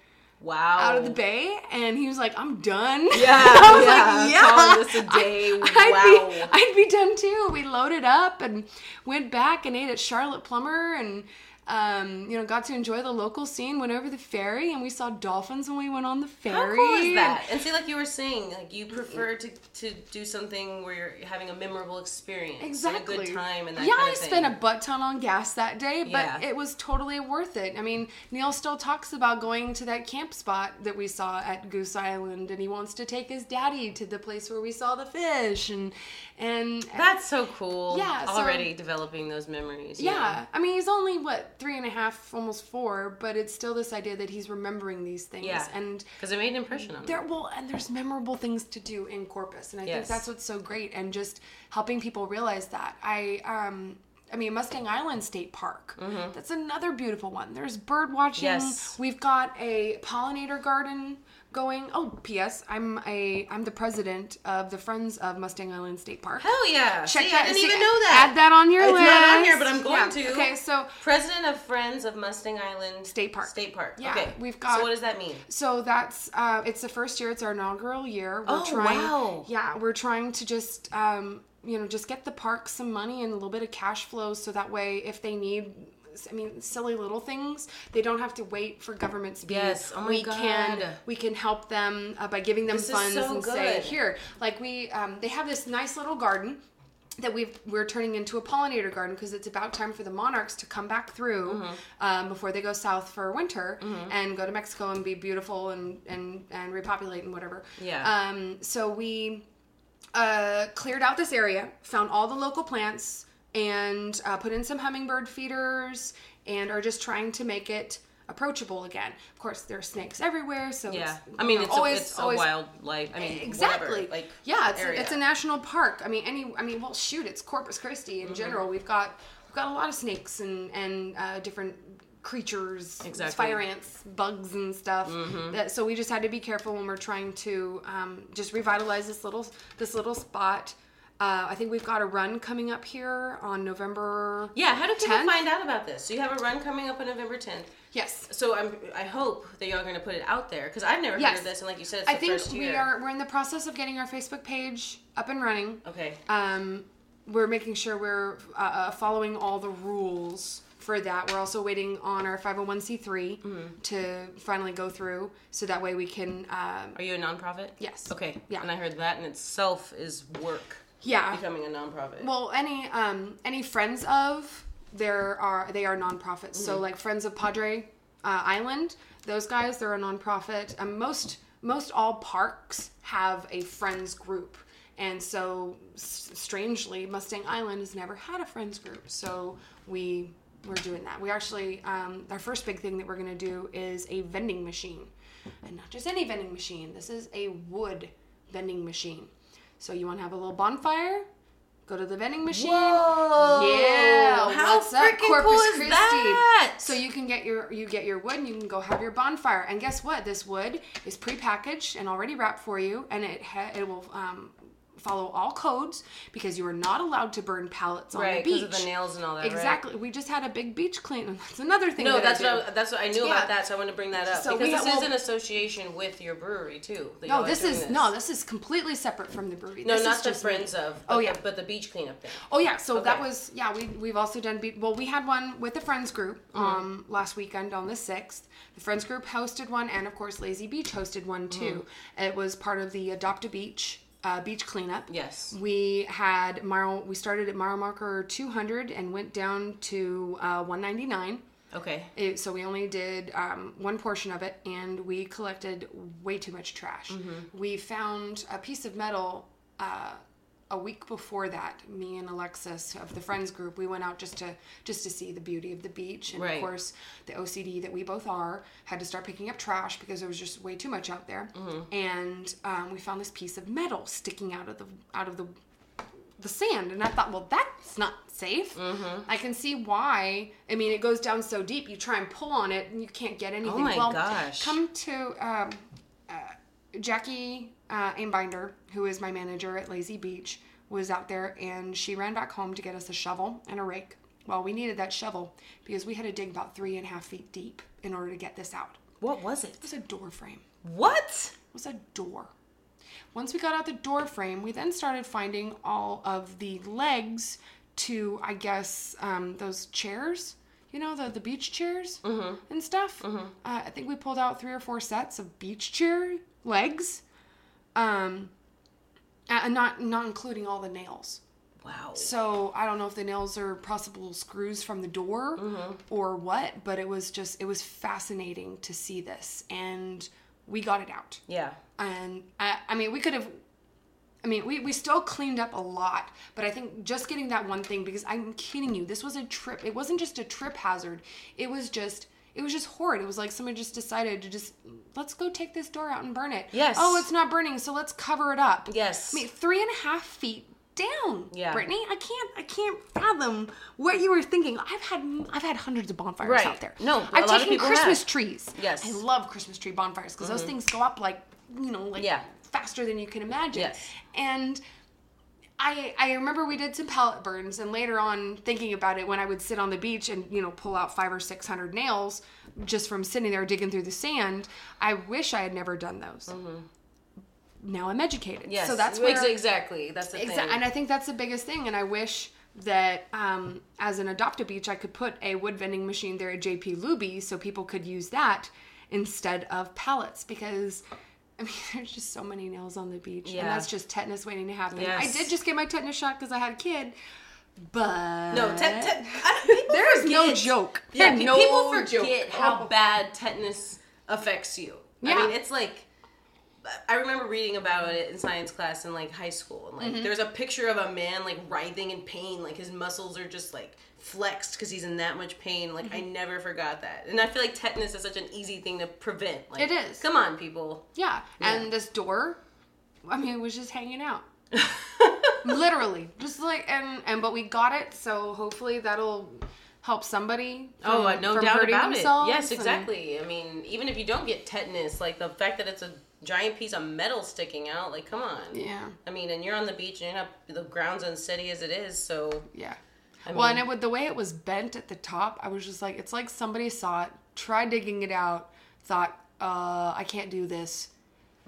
Wow. out of the bay and he was like, I'm done. Yeah. I was yeah. like, yeah. Calling this a day. I'd wow. be, I'd be done too. We loaded up and went back and ate at Charlotte Plummer and um, you know, got to enjoy the local scene, went over the ferry and we saw dolphins when we went on the ferry. How cool is that? And see, like you were saying, like you prefer to, to do something where you're having a memorable experience, Exactly. and a good time, and that yeah, kind I spent a butt ton on gas that day, but Yeah. it was totally worth it. I mean, Neil still talks about going to that camp spot that we saw at Goose Island, and he wants to take his daddy to the place where we saw the fish, and and That's so cool. Yeah, so- already developing those memories. Yeah, know? I mean, he's only what three and a half, almost four, but it's still this idea that he's remembering these things. Yeah. and because it made an impression on there, well, and there's memorable things to do in Corpus, and I think that's what's so great, and just helping people realize that. I, um, I mean, Mustang Island State Park. That's another beautiful one. There's bird watching. Mm-hmm. Yes. We've got a pollinator garden going. Oh, P.S. I'm a I'm the president of the Friends of Mustang Island State Park. Hell yeah! Check See, that. I didn't see, even know that. Add that on your It's list. not on here, but I'm going Yeah. to. Okay, so President of Friends of Mustang Island State Park. State Park. Yeah, okay, we've got- So what does that mean? So that's uh, it's the first year. It's our inaugural year. We're Oh, trying, wow. Yeah, we're trying to just um, you know just get the park some money and a little bit of cash flow, so that way if they need. I mean, silly little things. They don't have to wait for government speed. Yes. Oh my we can we can help them uh, by giving them This is funds so and say here, like we um, they have this nice little garden that we've we're turning into a pollinator garden because it's about time for the monarchs to come back through Mm-hmm. um, before they go south for winter and go to Mexico and be beautiful and and and repopulate and whatever. Yeah. Um, so we uh, cleared out this area, found all the local plants, and uh, put in some hummingbird feeders, and are just trying to make it approachable again. Of course, there are snakes everywhere, so Yeah, it's, I mean know, it's always a, it's always a wildlife. I mean, exactly whatever, like yeah it's. A, it's a national park i mean any i mean well shoot it's corpus christi in Mm-hmm. general we've got we've got a lot of snakes and and uh, different creatures Exactly. Mm-hmm. fire ants bugs and stuff that so we just had to be careful when we're trying to um, just revitalize this little this little spot uh, I think we've got a run coming up here on November. Yeah, how do people 10th? find out about this? So you have a run coming up on November 10th. Yes, So I'm, I hope that y'all are going to put it out there because I've never Yes. heard of this, and like you said, it's I the think first we are. We're in the process of getting our Facebook page up and running. Okay. um, we're making sure we're uh, uh, following all the rules for that. We're also waiting on our 501c3 Mm-hmm. to finally go through, so that way we can. Um, Are you a nonprofit? Yes. Okay. Yeah. And I heard that in itself is work. Yeah. Becoming a nonprofit. Well, any um, any friends of there are they are nonprofits. So Mm-hmm. like Friends of Padre uh, Island, those guys they're a nonprofit. And most most all parks have a friends group. And so, s- strangely, Mustang Island has never had a friends group. So we we're doing that. We actually um, our first big thing that we're gonna do is a vending machine, and not just any vending machine. This is a wood vending machine. So you want to have a little bonfire? Go to the vending machine. Whoa! Yeah, How what's up, Corpus cool is Christi? that? So you can get your you get your wood and you can go have your bonfire. And guess what? This wood is prepackaged and already wrapped for you, and it ha- it will um, follow all codes because you are not allowed to burn pallets on right, the because beach. of the nails and all that. right? Exactly. We just had a big beach clean, and that's another thing. No, that that's what I, that's what I knew Yeah. about that, so I wanted to bring that up So because this is well- in association with your brewery too. No, this is no, this is completely separate from the brewery. no, This not just friends me. of. Oh, but yeah. the, but the beach cleanup thing. Oh yeah, so that was yeah. We we've also done be- well. We had one with the friends group Mm-hmm. um last weekend on the sixth. The friends group hosted one, and of course Lazy Beach hosted one too. Mm-hmm. It was part of the Adopt a Beach uh, beach cleanup. Yes. We had mile. We started at mile marker 200 and went down to uh, 199. Okay. It, so we only did um, one portion of it, and we collected way too much trash. Mm-hmm. We found a piece of metal uh, a week before that. Me and Alexis of the friends group, we went out just to just to see the beauty of the beach, and Right. of course, the OCD that we both are had to start picking up trash because there was just way too much out there. Mm-hmm. And um, we found this piece of metal sticking out of the out of the the sand and i thought well that's not safe Mm-hmm. i can see why i mean it goes down so deep you try and pull on it and you can't get anything Oh my well gosh. come to um, jackie uh, Aimbinder, who is my manager at lazy beach was out there and she ran back home to get us a shovel and a rake well we needed that shovel because we had to dig about three and a half feet deep in order to get this out What was it? it was a door frame What? it was a door. Once we got out the door frame, we then started finding all of the legs to, I guess, um, those chairs. You know, the, the beach chairs and stuff. Uh, I think we pulled out three or four sets of beach chair legs, um, and not not including all the nails. Wow. So I don't know if the nails are possible screws from the door or what, but it was just it was fascinating to see this, and we got it out Yeah. and I, I mean we could have i mean we, we still cleaned up a lot but i think just getting that one thing because i'm kidding you this was a trip it wasn't just a trip hazard it was just it was just horrid it was like somebody just decided to just let's go take this door out and burn it Yes. oh it's not burning so let's cover it up Yes. i mean three and a half feet down Yeah. brittany i can't i can't fathom what you were thinking i've had i've had hundreds of bonfires Right. out there No, I've taken christmas have. trees Yes. i love christmas tree bonfires because those things go up like you know like Yeah. faster than you can imagine Yes. and I, I remember we did some pellet burns and later on thinking about it when I would sit on the beach and you know pull out five or six hundred nails just from sitting there digging through the sand I wish I had never done those now I'm educated Mm-hmm. Yes. so that's where exactly. That's the Exa- thing. and I think that's the biggest thing. And I wish that um, as an adopt a beach, I could put a wood vending machine there at JP Luby so people could use that instead of pallets because. I mean, there's just so many nails on the beach, and that's just tetanus waiting to happen. I did just get my tetanus shot because I had a kid, but No, te- te- there is no joke. Yeah, no people forget joke. how bad tetanus affects you. Yeah. I mean, it's like I remember reading about it in science class in like high school, and like Mm-hmm. there's a picture of a man like writhing in pain, like his muscles are just like flexed because he's in that much pain. Like I Mm-hmm. never forgot that, and I feel like tetanus is such an easy thing to prevent. Like, It is. Come on, people. Yeah. And this door, I mean, it was just hanging out. Literally. Just like and and but we got it, so hopefully that'll help somebody. Oh, no from doubt about themselves it. Yes, and- exactly. I mean, even if you don't get tetanus, like the fact that it's a giant piece of metal sticking out, like come on. Yeah. I mean, and you're on the beach and you're not the ground's unsteady as it is, so Yeah. I well, and mean- it would the way it was bent at the top, I was just like, it's like somebody saw it, tried digging it out, thought, uh, I can't do this,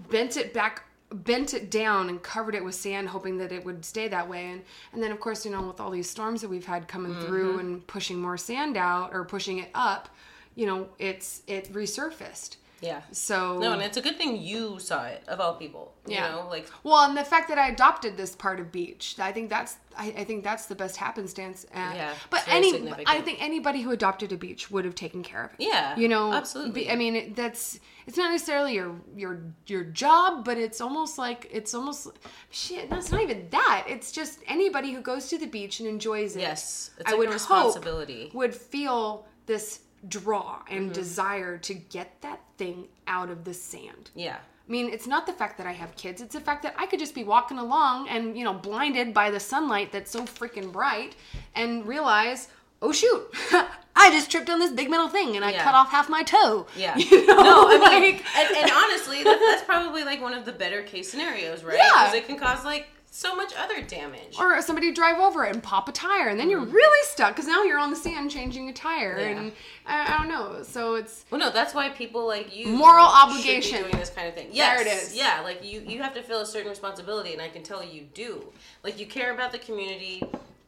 bent it back, bent it down, and covered it with sand, hoping that it would stay that way. And and then of course, you know, with all these storms that we've had coming Mm-hmm. through and pushing more sand out or pushing it up, you know, it's it resurfaced. Yeah. So No, and it's a good thing you saw it of all people. You Yeah. know, like Well, and the fact that I adopted this part of beach, I think that's I, I think that's the best happenstance. And, Yeah, but any. I think anybody who adopted a beach would have taken care of it. Yeah, you know, absolutely. be- I mean, it, that's it's not necessarily your your your job, but it's almost like it's almost shit. No, it's not even that. It's just anybody who goes to the beach and enjoys it. yes, it's I like would a hope responsibility. would feel this draw and Mm-hmm. desire to get that thing out of the sand. yeah. I mean, it's not the fact that I have kids. It's the fact that I could just be walking along and, you know, blinded by the sunlight that's so freaking bright and realize, oh shoot, I just tripped on this big metal thing and I Yeah. cut off half my toe. Yeah. You know, no, I mean, like- and, and honestly, that, that's probably like one of the better case scenarios, right? Yeah. Because it can cause like so much other damage. or somebody drive over it and pop a tire and then you're really stuck because now you're on the sand changing a tire Mm-hmm. Yeah. and I, I don't know. So it's Well, no, that's why people like you Moral obligation. doing this kind of thing. Yes, There it is. Yeah, like you, you have to feel a certain responsibility, and I can tell you do. Like you care about the community.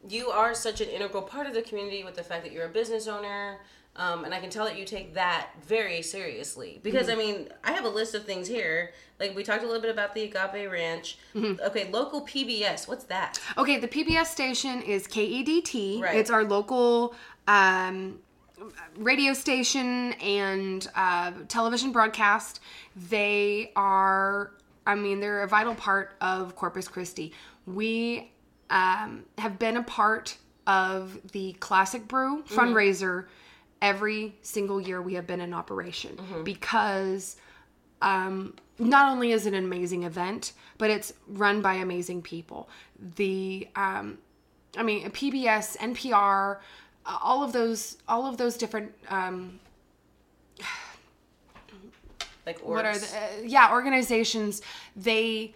You are such an integral part of the community with the fact that you're a business owner. Um, and I can tell that you take that very seriously because Mm-hmm. I mean I have a list of things here. Like we talked a little bit about the Agape Ranch. Mm-hmm. Okay, local PBS. What's that? Okay, the PBS station is KEDT. Right. It's our local um, radio station and uh, television broadcast. They are, I mean, they're a vital part of Corpus Christi. We um, have been a part of the Classic Brew fundraiser every single year we have been in operation because um, not only is it an amazing event, but it's run by amazing people. The, um, I mean, PBS, NPR, uh, all of those, all of those different, um, Like what are the, uh, yeah, organizations. They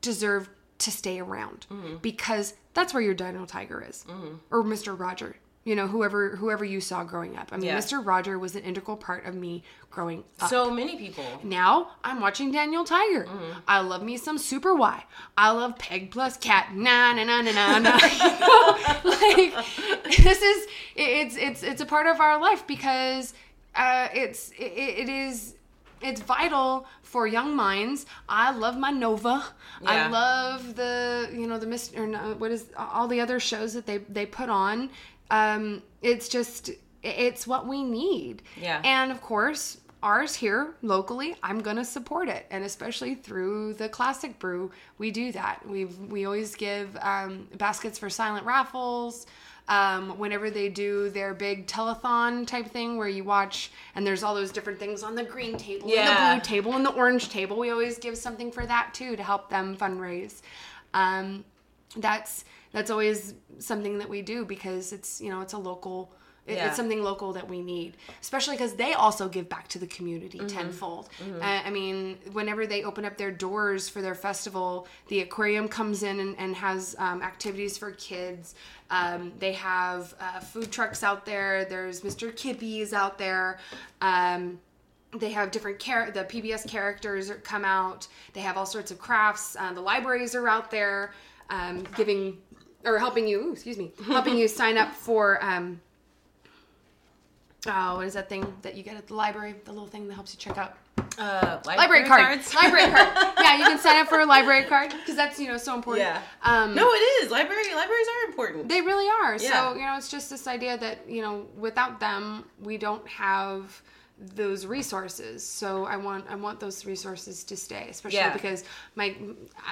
deserve to stay around Mm-hmm. because that's where your Daniel Tiger is, or Mr. Roger. You know, whoever whoever you saw growing up. I mean, Yeah. Mr. Roger was an integral part of me growing up. so many people. Now I'm watching Daniel Tiger. Mm-hmm. I love me some Super Why. I love Peg plus Cat. Na na na na na na. You know, like this is it's it's it's a part of our life because uh, it's it, it is it's vital for young minds. I love my Nova. I love the you know the Mr. Or no, what is all the other shows that they they put on. Um, it's just it's what we need. Yeah. And of course, ours here locally, I'm gonna support it, and especially through the Classic Brew, we do that. We we always give um, baskets for silent raffles. Um, whenever they do their big telethon type thing where you watch and there's all those different things on the green table and the blue table and the orange table, we always give something for that too to help them fundraise. Um, that's that's always something that we do because it's you know it's a local it- Yeah. it's something local that we need especially because they also give back to the community Mm-hmm. tenfold. Uh, i mean whenever they open up their doors for their festival the aquarium comes in and, and has um, activities for kids. Um, they have uh, food trucks out there. There's mr kippies out there. Um, they have different char- the pbs characters come out. They have all sorts of crafts. Uh, the libraries are out there um, giving or helping you ooh, excuse me helping you sign up for um, oh what is that thing that you get at the library the little thing that helps you check out Uh, library card. library card. Yeah, you can sign up for a library card because that's you know so important. Yeah. Um, No, it is. Library libraries are important. They really are. Yeah. So, you know, it's just this idea that, you know, without them, we don't have those resources. So I want I want those resources to stay, especially Yeah. because my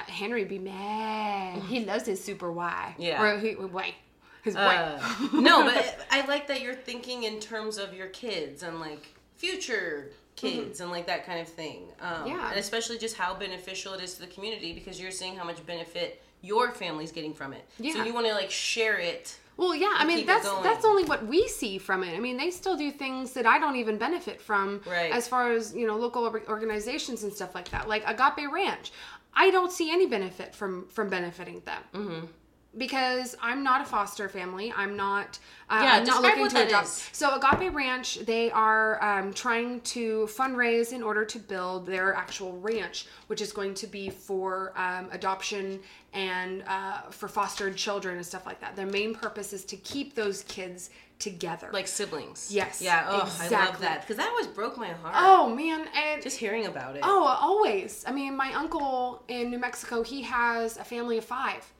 Henry be mad. He loves his super Why. Yeah. Or he way. His Uh, no, but I like that you're thinking in terms of your kids and like future kids and like that kind of thing. Um, Mm-hmm. Yeah. And especially just how beneficial it is to the community because you're seeing how much benefit your family's getting from it. Yeah. So you want to like share it. Well, yeah, I mean that's that's only what we see from it. I mean, they still do things that I don't even benefit from Right. as far as, you know, local organizations and stuff like that. Like Agape Ranch. I don't see any benefit from from benefiting them. Mm-hmm. Because I'm not a foster family. I'm not. Uh, Yeah, I'm not looking to adopt. is. So Agape Ranch, they are um, trying to fundraise in order to build their actual ranch, which is going to be for um, adoption and uh, for fostered children and stuff like that. Their main purpose is to keep those kids together. Like siblings. Yes, Yeah. Oh, I love that because that always broke my heart. oh man, and Just hearing about it. oh, always. I mean, my uncle in New Mexico, he has a family of five,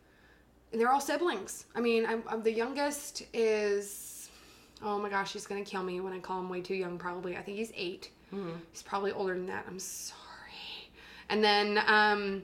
they're all siblings. I mean, I'm, I'm the youngest is. Oh my gosh, he's gonna kill me when I call him way too young. Probably, I think he's 8 He's probably older than that. I'm sorry. And then um,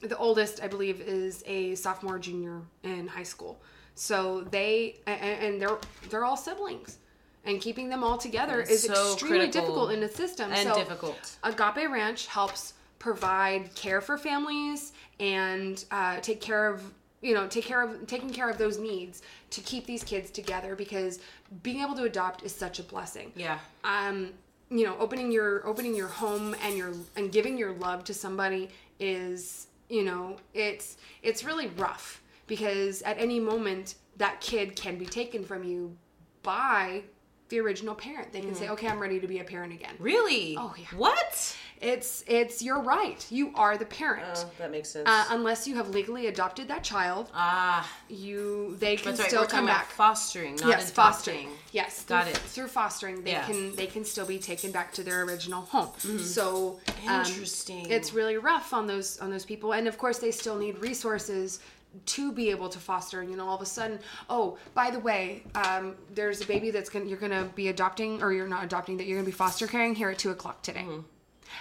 the oldest, I believe, is a sophomore, junior in high school. So they and they're they're all siblings, and keeping them all together It's is so extremely difficult in the system. and so difficult. Agape Ranch helps provide care for families and uh, take care of you know take care of taking care of those needs to keep these kids together because being able to adopt is such a blessing Yeah. um you know opening your opening your home and your and giving your love to somebody is you know it's it's really rough because at any moment that kid can be taken from you by the original parent they can say okay i'm ready to be a parent again Really? Oh, yeah. What? It's it's your right you are the parent Oh, that makes sense. uh, unless you have legally adopted that child ah, you they can right. still We're come back fostering, not yes, adopting. fostering. Yes, Got through, it. Through fostering, they Yeah. can they can still be taken back to their original home. So um, Interesting. it's really rough on those on those people, and of course they still need resources to be able to foster. You know, all of a sudden, oh, by the way, um, there's a baby that's gonna you're gonna be adopting, or you're not adopting, that you're gonna be foster caring here at two o'clock today.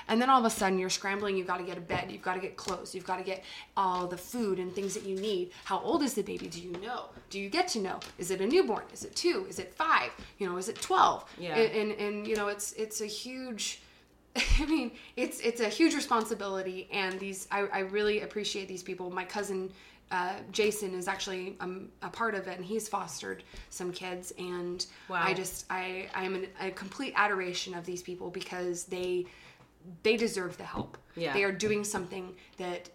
And then all of a sudden you're scrambling, you've got to get a bed, you've got to get clothes, you've got to get all the food and things that you need. How old is the baby? Do you know? Do you get to know? Is it a newborn? Is it two? Is it five? You know, is it 12? Yeah. And, and, and you know, it's, it's a huge, I mean, it's, it's a huge responsibility. And these, I, I really appreciate these people. My cousin, uh, Jason is actually um, a part of it and he's fostered some kids. And Wow. I just, I, I'm in a complete adoration of these people because they, they deserve the help. Yeah. They are doing something that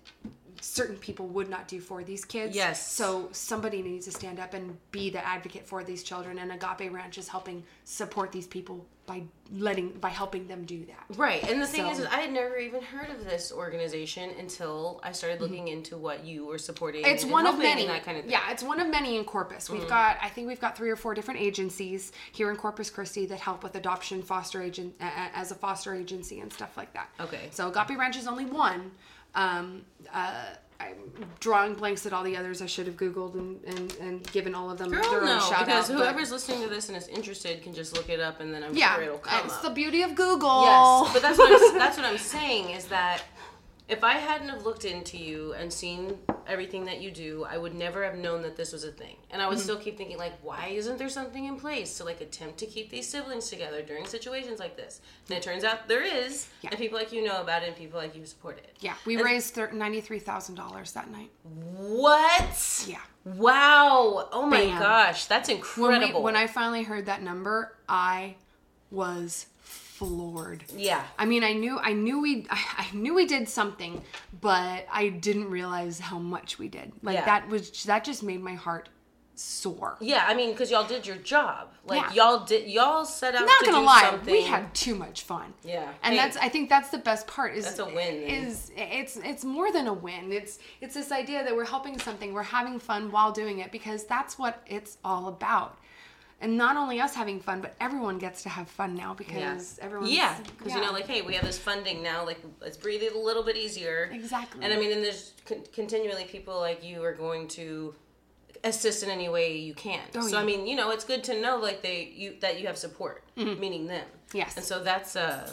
certain people would not do for these kids. Yes. So somebody needs to stand up and be the advocate for these children and Agape Ranch is helping support these people by letting by helping them do that. Right. And the thing So- is, I had never even heard of this organization until I started looking into what you were supporting. It's one of many. that kind of thing. Yeah, it's one of many in Corpus. Mm-hmm. We've got, I think we've got three or four different agencies here in Corpus Christi that help with adoption, foster agent, a- as a foster agency and stuff like that. Okay. So Agape Ranch is only one. Um, uh, I'm drawing blanks at all the others. I should have Googled and, and, and given all of them Girl, their own no, shout because out. but- whoever's listening to this and is interested can just look it up, and then I'm yeah, sure it'll come it's up. the beauty of Google. Yes, but that's what I'm, that's what I'm saying is that if I hadn't have looked into you and seen everything that you do, I would never have known that this was a thing. And I Mm-hmm. would still keep thinking like, why isn't there something in place to like attempt to keep these siblings together during situations like this? And it turns out there is, Yeah. and people like you know about it, and people like you support it. yeah, we raised thir- ninety-three thousand dollars that night. What? Yeah. Wow. Oh my Bam. gosh, that's When, incredible. we, when I finally heard that number, I was floored. yeah. I mean, I knew, I knew we, I, knew we did something, but I didn't realize how much we did. Like Yeah. that was that just made my heart soar. Yeah, I mean, because y'all did your job. Like Yeah. y'all did, y'all set out Not to gonna lie, something. we had too much fun. Yeah. and Hey. that's I think that's the best part. Is That's a win, then. Is it's it's more than a win. It's it's this idea that we're helping something, we're having fun while doing it because that's what it's all about. And not only us having fun, but everyone gets to have fun now because everyone's yeah, because you know, like, hey, we have this funding now. Like, let's breathe it a little bit easier. Exactly. And I mean, and there's con- continually people like you are going to assist in any way you can. Oh, so I mean, you know, it's good to know like they you that you have support, meaning them. Mm-hmm. Yes. And so that's uh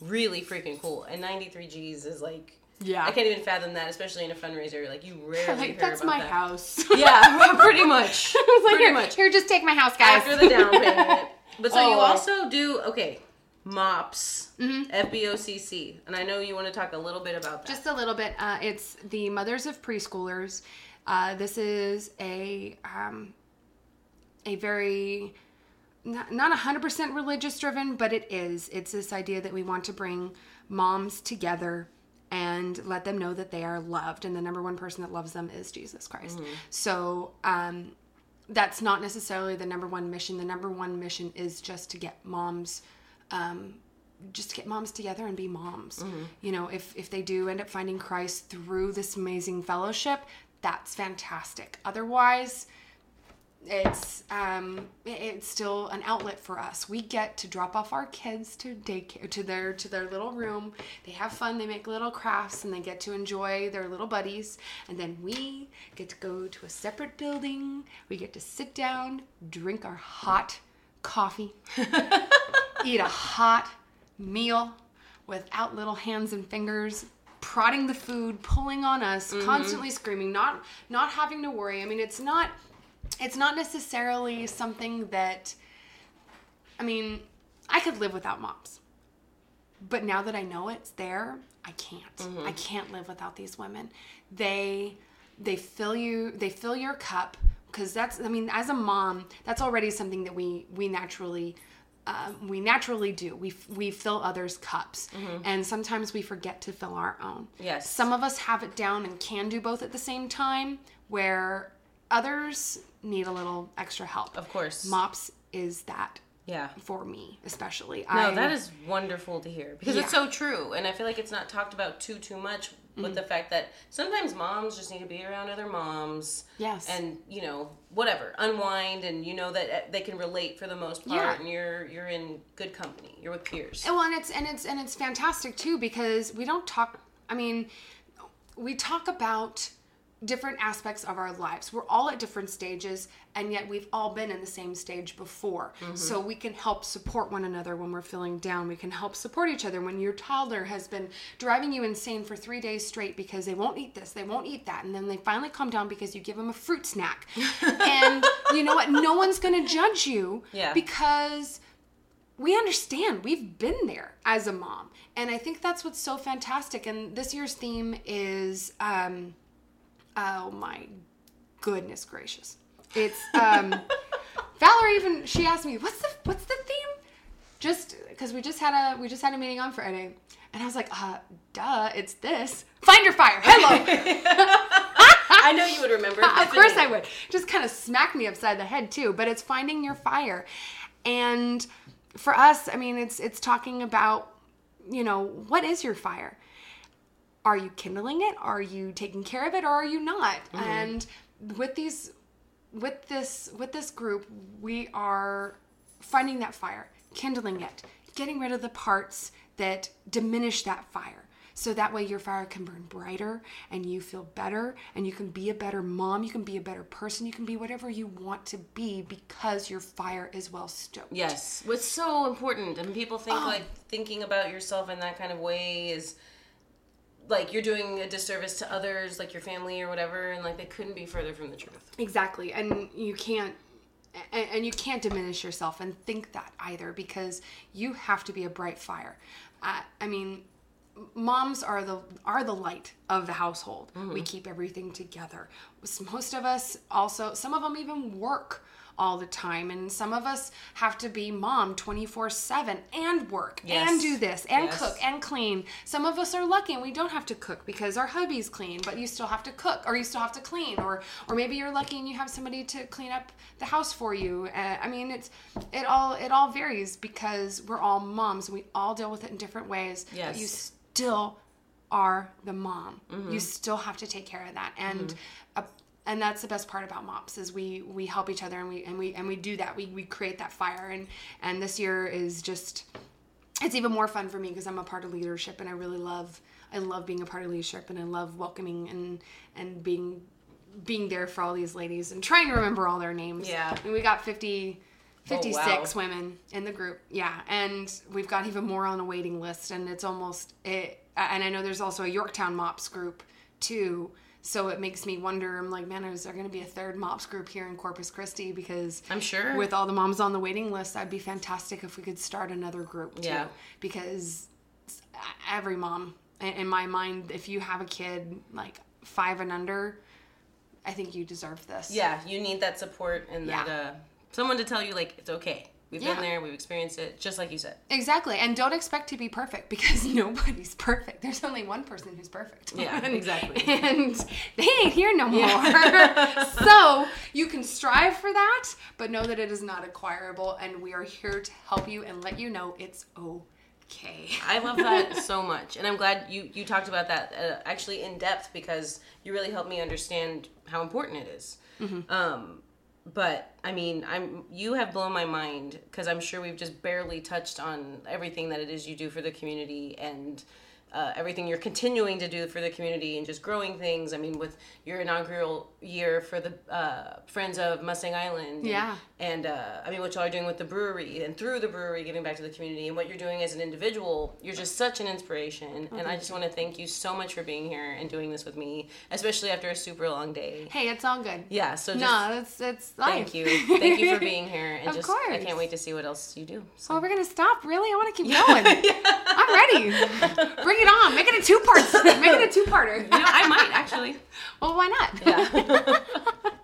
really freaking cool. And 93 G's is like. Yeah. I can't even fathom that, especially in a fundraiser. Like you rarely like hear that's about my that. house. Yeah, pretty much. Like, pretty here, much here, just take my house, guys. after the down payment. But so you Oh. also do okay, MOPS, Mm-hmm. FBOCC, and I know you want to talk a little bit about that. Just a little bit. Uh, it's the Mothers of Preschoolers. Uh, this is a um, a very not, not 100% religious driven, but it is. It's this idea that we want to bring moms together and let them know that they are loved, and the number one person that loves them is Jesus Christ. So um, that's not necessarily the number one mission. The number one mission is just to get moms. Um, just to get moms together and be moms. You know, if if they do end up finding Christ through this amazing fellowship, that's fantastic. Otherwise, it's um it's still an outlet for us. We get to drop off our kids to daycare to their to their little room. They have fun, they make little crafts and they get to enjoy their little buddies. And then we get to go to a separate building. We get to sit down, drink our hot coffee, eat a hot meal without little hands and fingers prodding the food pulling on us constantly screaming not not having to worry i mean it's not it's not necessarily something that i mean i could live without moms. But now that i know it's there i can't. I can't live without these women. They they fill you they fill your cup because that's i mean as a mom that's already something that we we naturally um, we naturally do. We we fill others cups. And sometimes we forget to fill our own. Yes. some of us have it down and can do both at the same time where others need a little extra help Of course. mops is that yeah. for me especially No, I, that is wonderful to hear because it's so true, and I feel like it's not talked about too too much with Mm-hmm. the fact that sometimes moms just need to be around other moms. Yes. And you know whatever, unwind, and you know that uh, they can relate for the most part, Yeah. and you're you're in good company. You're with peers. well and it's and it's and it's fantastic too because we don't talk i mean we talk about different aspects of our lives. We're all at different stages and yet we've all been in the same stage before. So we can help support one another when we're feeling down. We can help support each other when your toddler has been driving you insane for three days straight because they won't eat this they won't eat that and then they finally calm down because you give them a fruit snack. And you know what? No one's gonna judge you Yeah. because we understand. We've been there as a mom. And i think that's what's so fantastic. And this year's theme is um oh my goodness gracious it's um valerie even she asked me what's the what's the theme just because we just had a we just had a meeting on friday and i was like uh duh it's this find your fire hello I know you would remember. of course I would. Just kind of smack me upside the head too. But it's finding your fire, and for us, I mean, it's it's talking about, you know, what is your fire? Are you kindling it? Are you taking care of it, or are you not? Mm-hmm. And with these, with this, with this group, we are finding that fire, kindling it, getting rid of the parts that diminish that fire. So that way your fire can burn brighter and you feel better and you can be a better mom, you can be a better person, you can be whatever you want to be because your fire is well stoked. Yes, what's so important, and people think Oh. like thinking about yourself in that kind of way is like you're doing a disservice to others, like your family or whatever, and like they couldn't be further from the truth. Exactly. And you can't and, and you can't diminish yourself and think that either because you have to be a bright fire. Uh, I mean, moms are the are the light of the household. We keep everything together. Most of us also some of them even work all the time and some of us have to be mom 24/7 and work Yes. and do this and Yes. cook and clean. Some of us are lucky and we don't have to cook because our hubby's clean, but you still have to cook or you still have to clean or or maybe you're lucky and you have somebody to clean up the house for you. Uh, I mean, it's it all it all varies because we're all moms and we all deal with it in different ways. But Yes. you still are the mom. You still have to take care of that and a and that's the best part about mops is we we help each other and we and we and we do that. We, we create that fire. And and this year is just it's even more fun for me because i'm a part of leadership and i really love i love being a part of leadership and i love welcoming and and being being there for all these ladies and trying to remember all their names. Yeah. and we got 50 56 Oh, wow. women in the group. Yeah. And we've got even more on a waiting list and it's almost it and i know there's also a yorktown mops group too so it makes me wonder i'm like man is there going to be a third mops group here in corpus christi because I'm sure. with all the moms on the waiting list that'd be fantastic if we could start another group too Yeah. because every mom in my mind if you have a kid like five and under i think you deserve this yeah, you need that support and that uh, someone to tell you like it's okay. We've Yeah. been there. We've experienced it, just like you said. Exactly. And don't expect to be perfect because nobody's perfect. There's only one person who's perfect. Yeah, And- exactly. And they ain't here no more. so you can strive for that, but know that it is not acquirable. And we are here to help you and let you know it's okay. I love that so much, and I'm glad you you talked about that uh, actually in depth because you really helped me understand how important it is. Um, but I mean, I'm you have blown my mind because I'm sure we've just barely touched on everything that it is you do for the community and. Uh, everything you're continuing to do for the community and just growing things. I mean, with your inaugural year for the uh, Friends of Mustang Island, and- Yeah. and uh, I mean what y'all are doing with the brewery and through the brewery giving back to the community and what you're doing as an individual you're just such an inspiration and I just want to thank you so much for being here and doing this with me especially after a super long day Hey, it's all good. yeah so just No, it's it's life. thank you thank you for being here and Of just I can't wait to see what else you do so Oh, we're gonna stop? Really? I want to keep going. yeah. I'm ready. Bring it on. Make it a two part. Make it a two parter. you know I might actually well, why not? yeah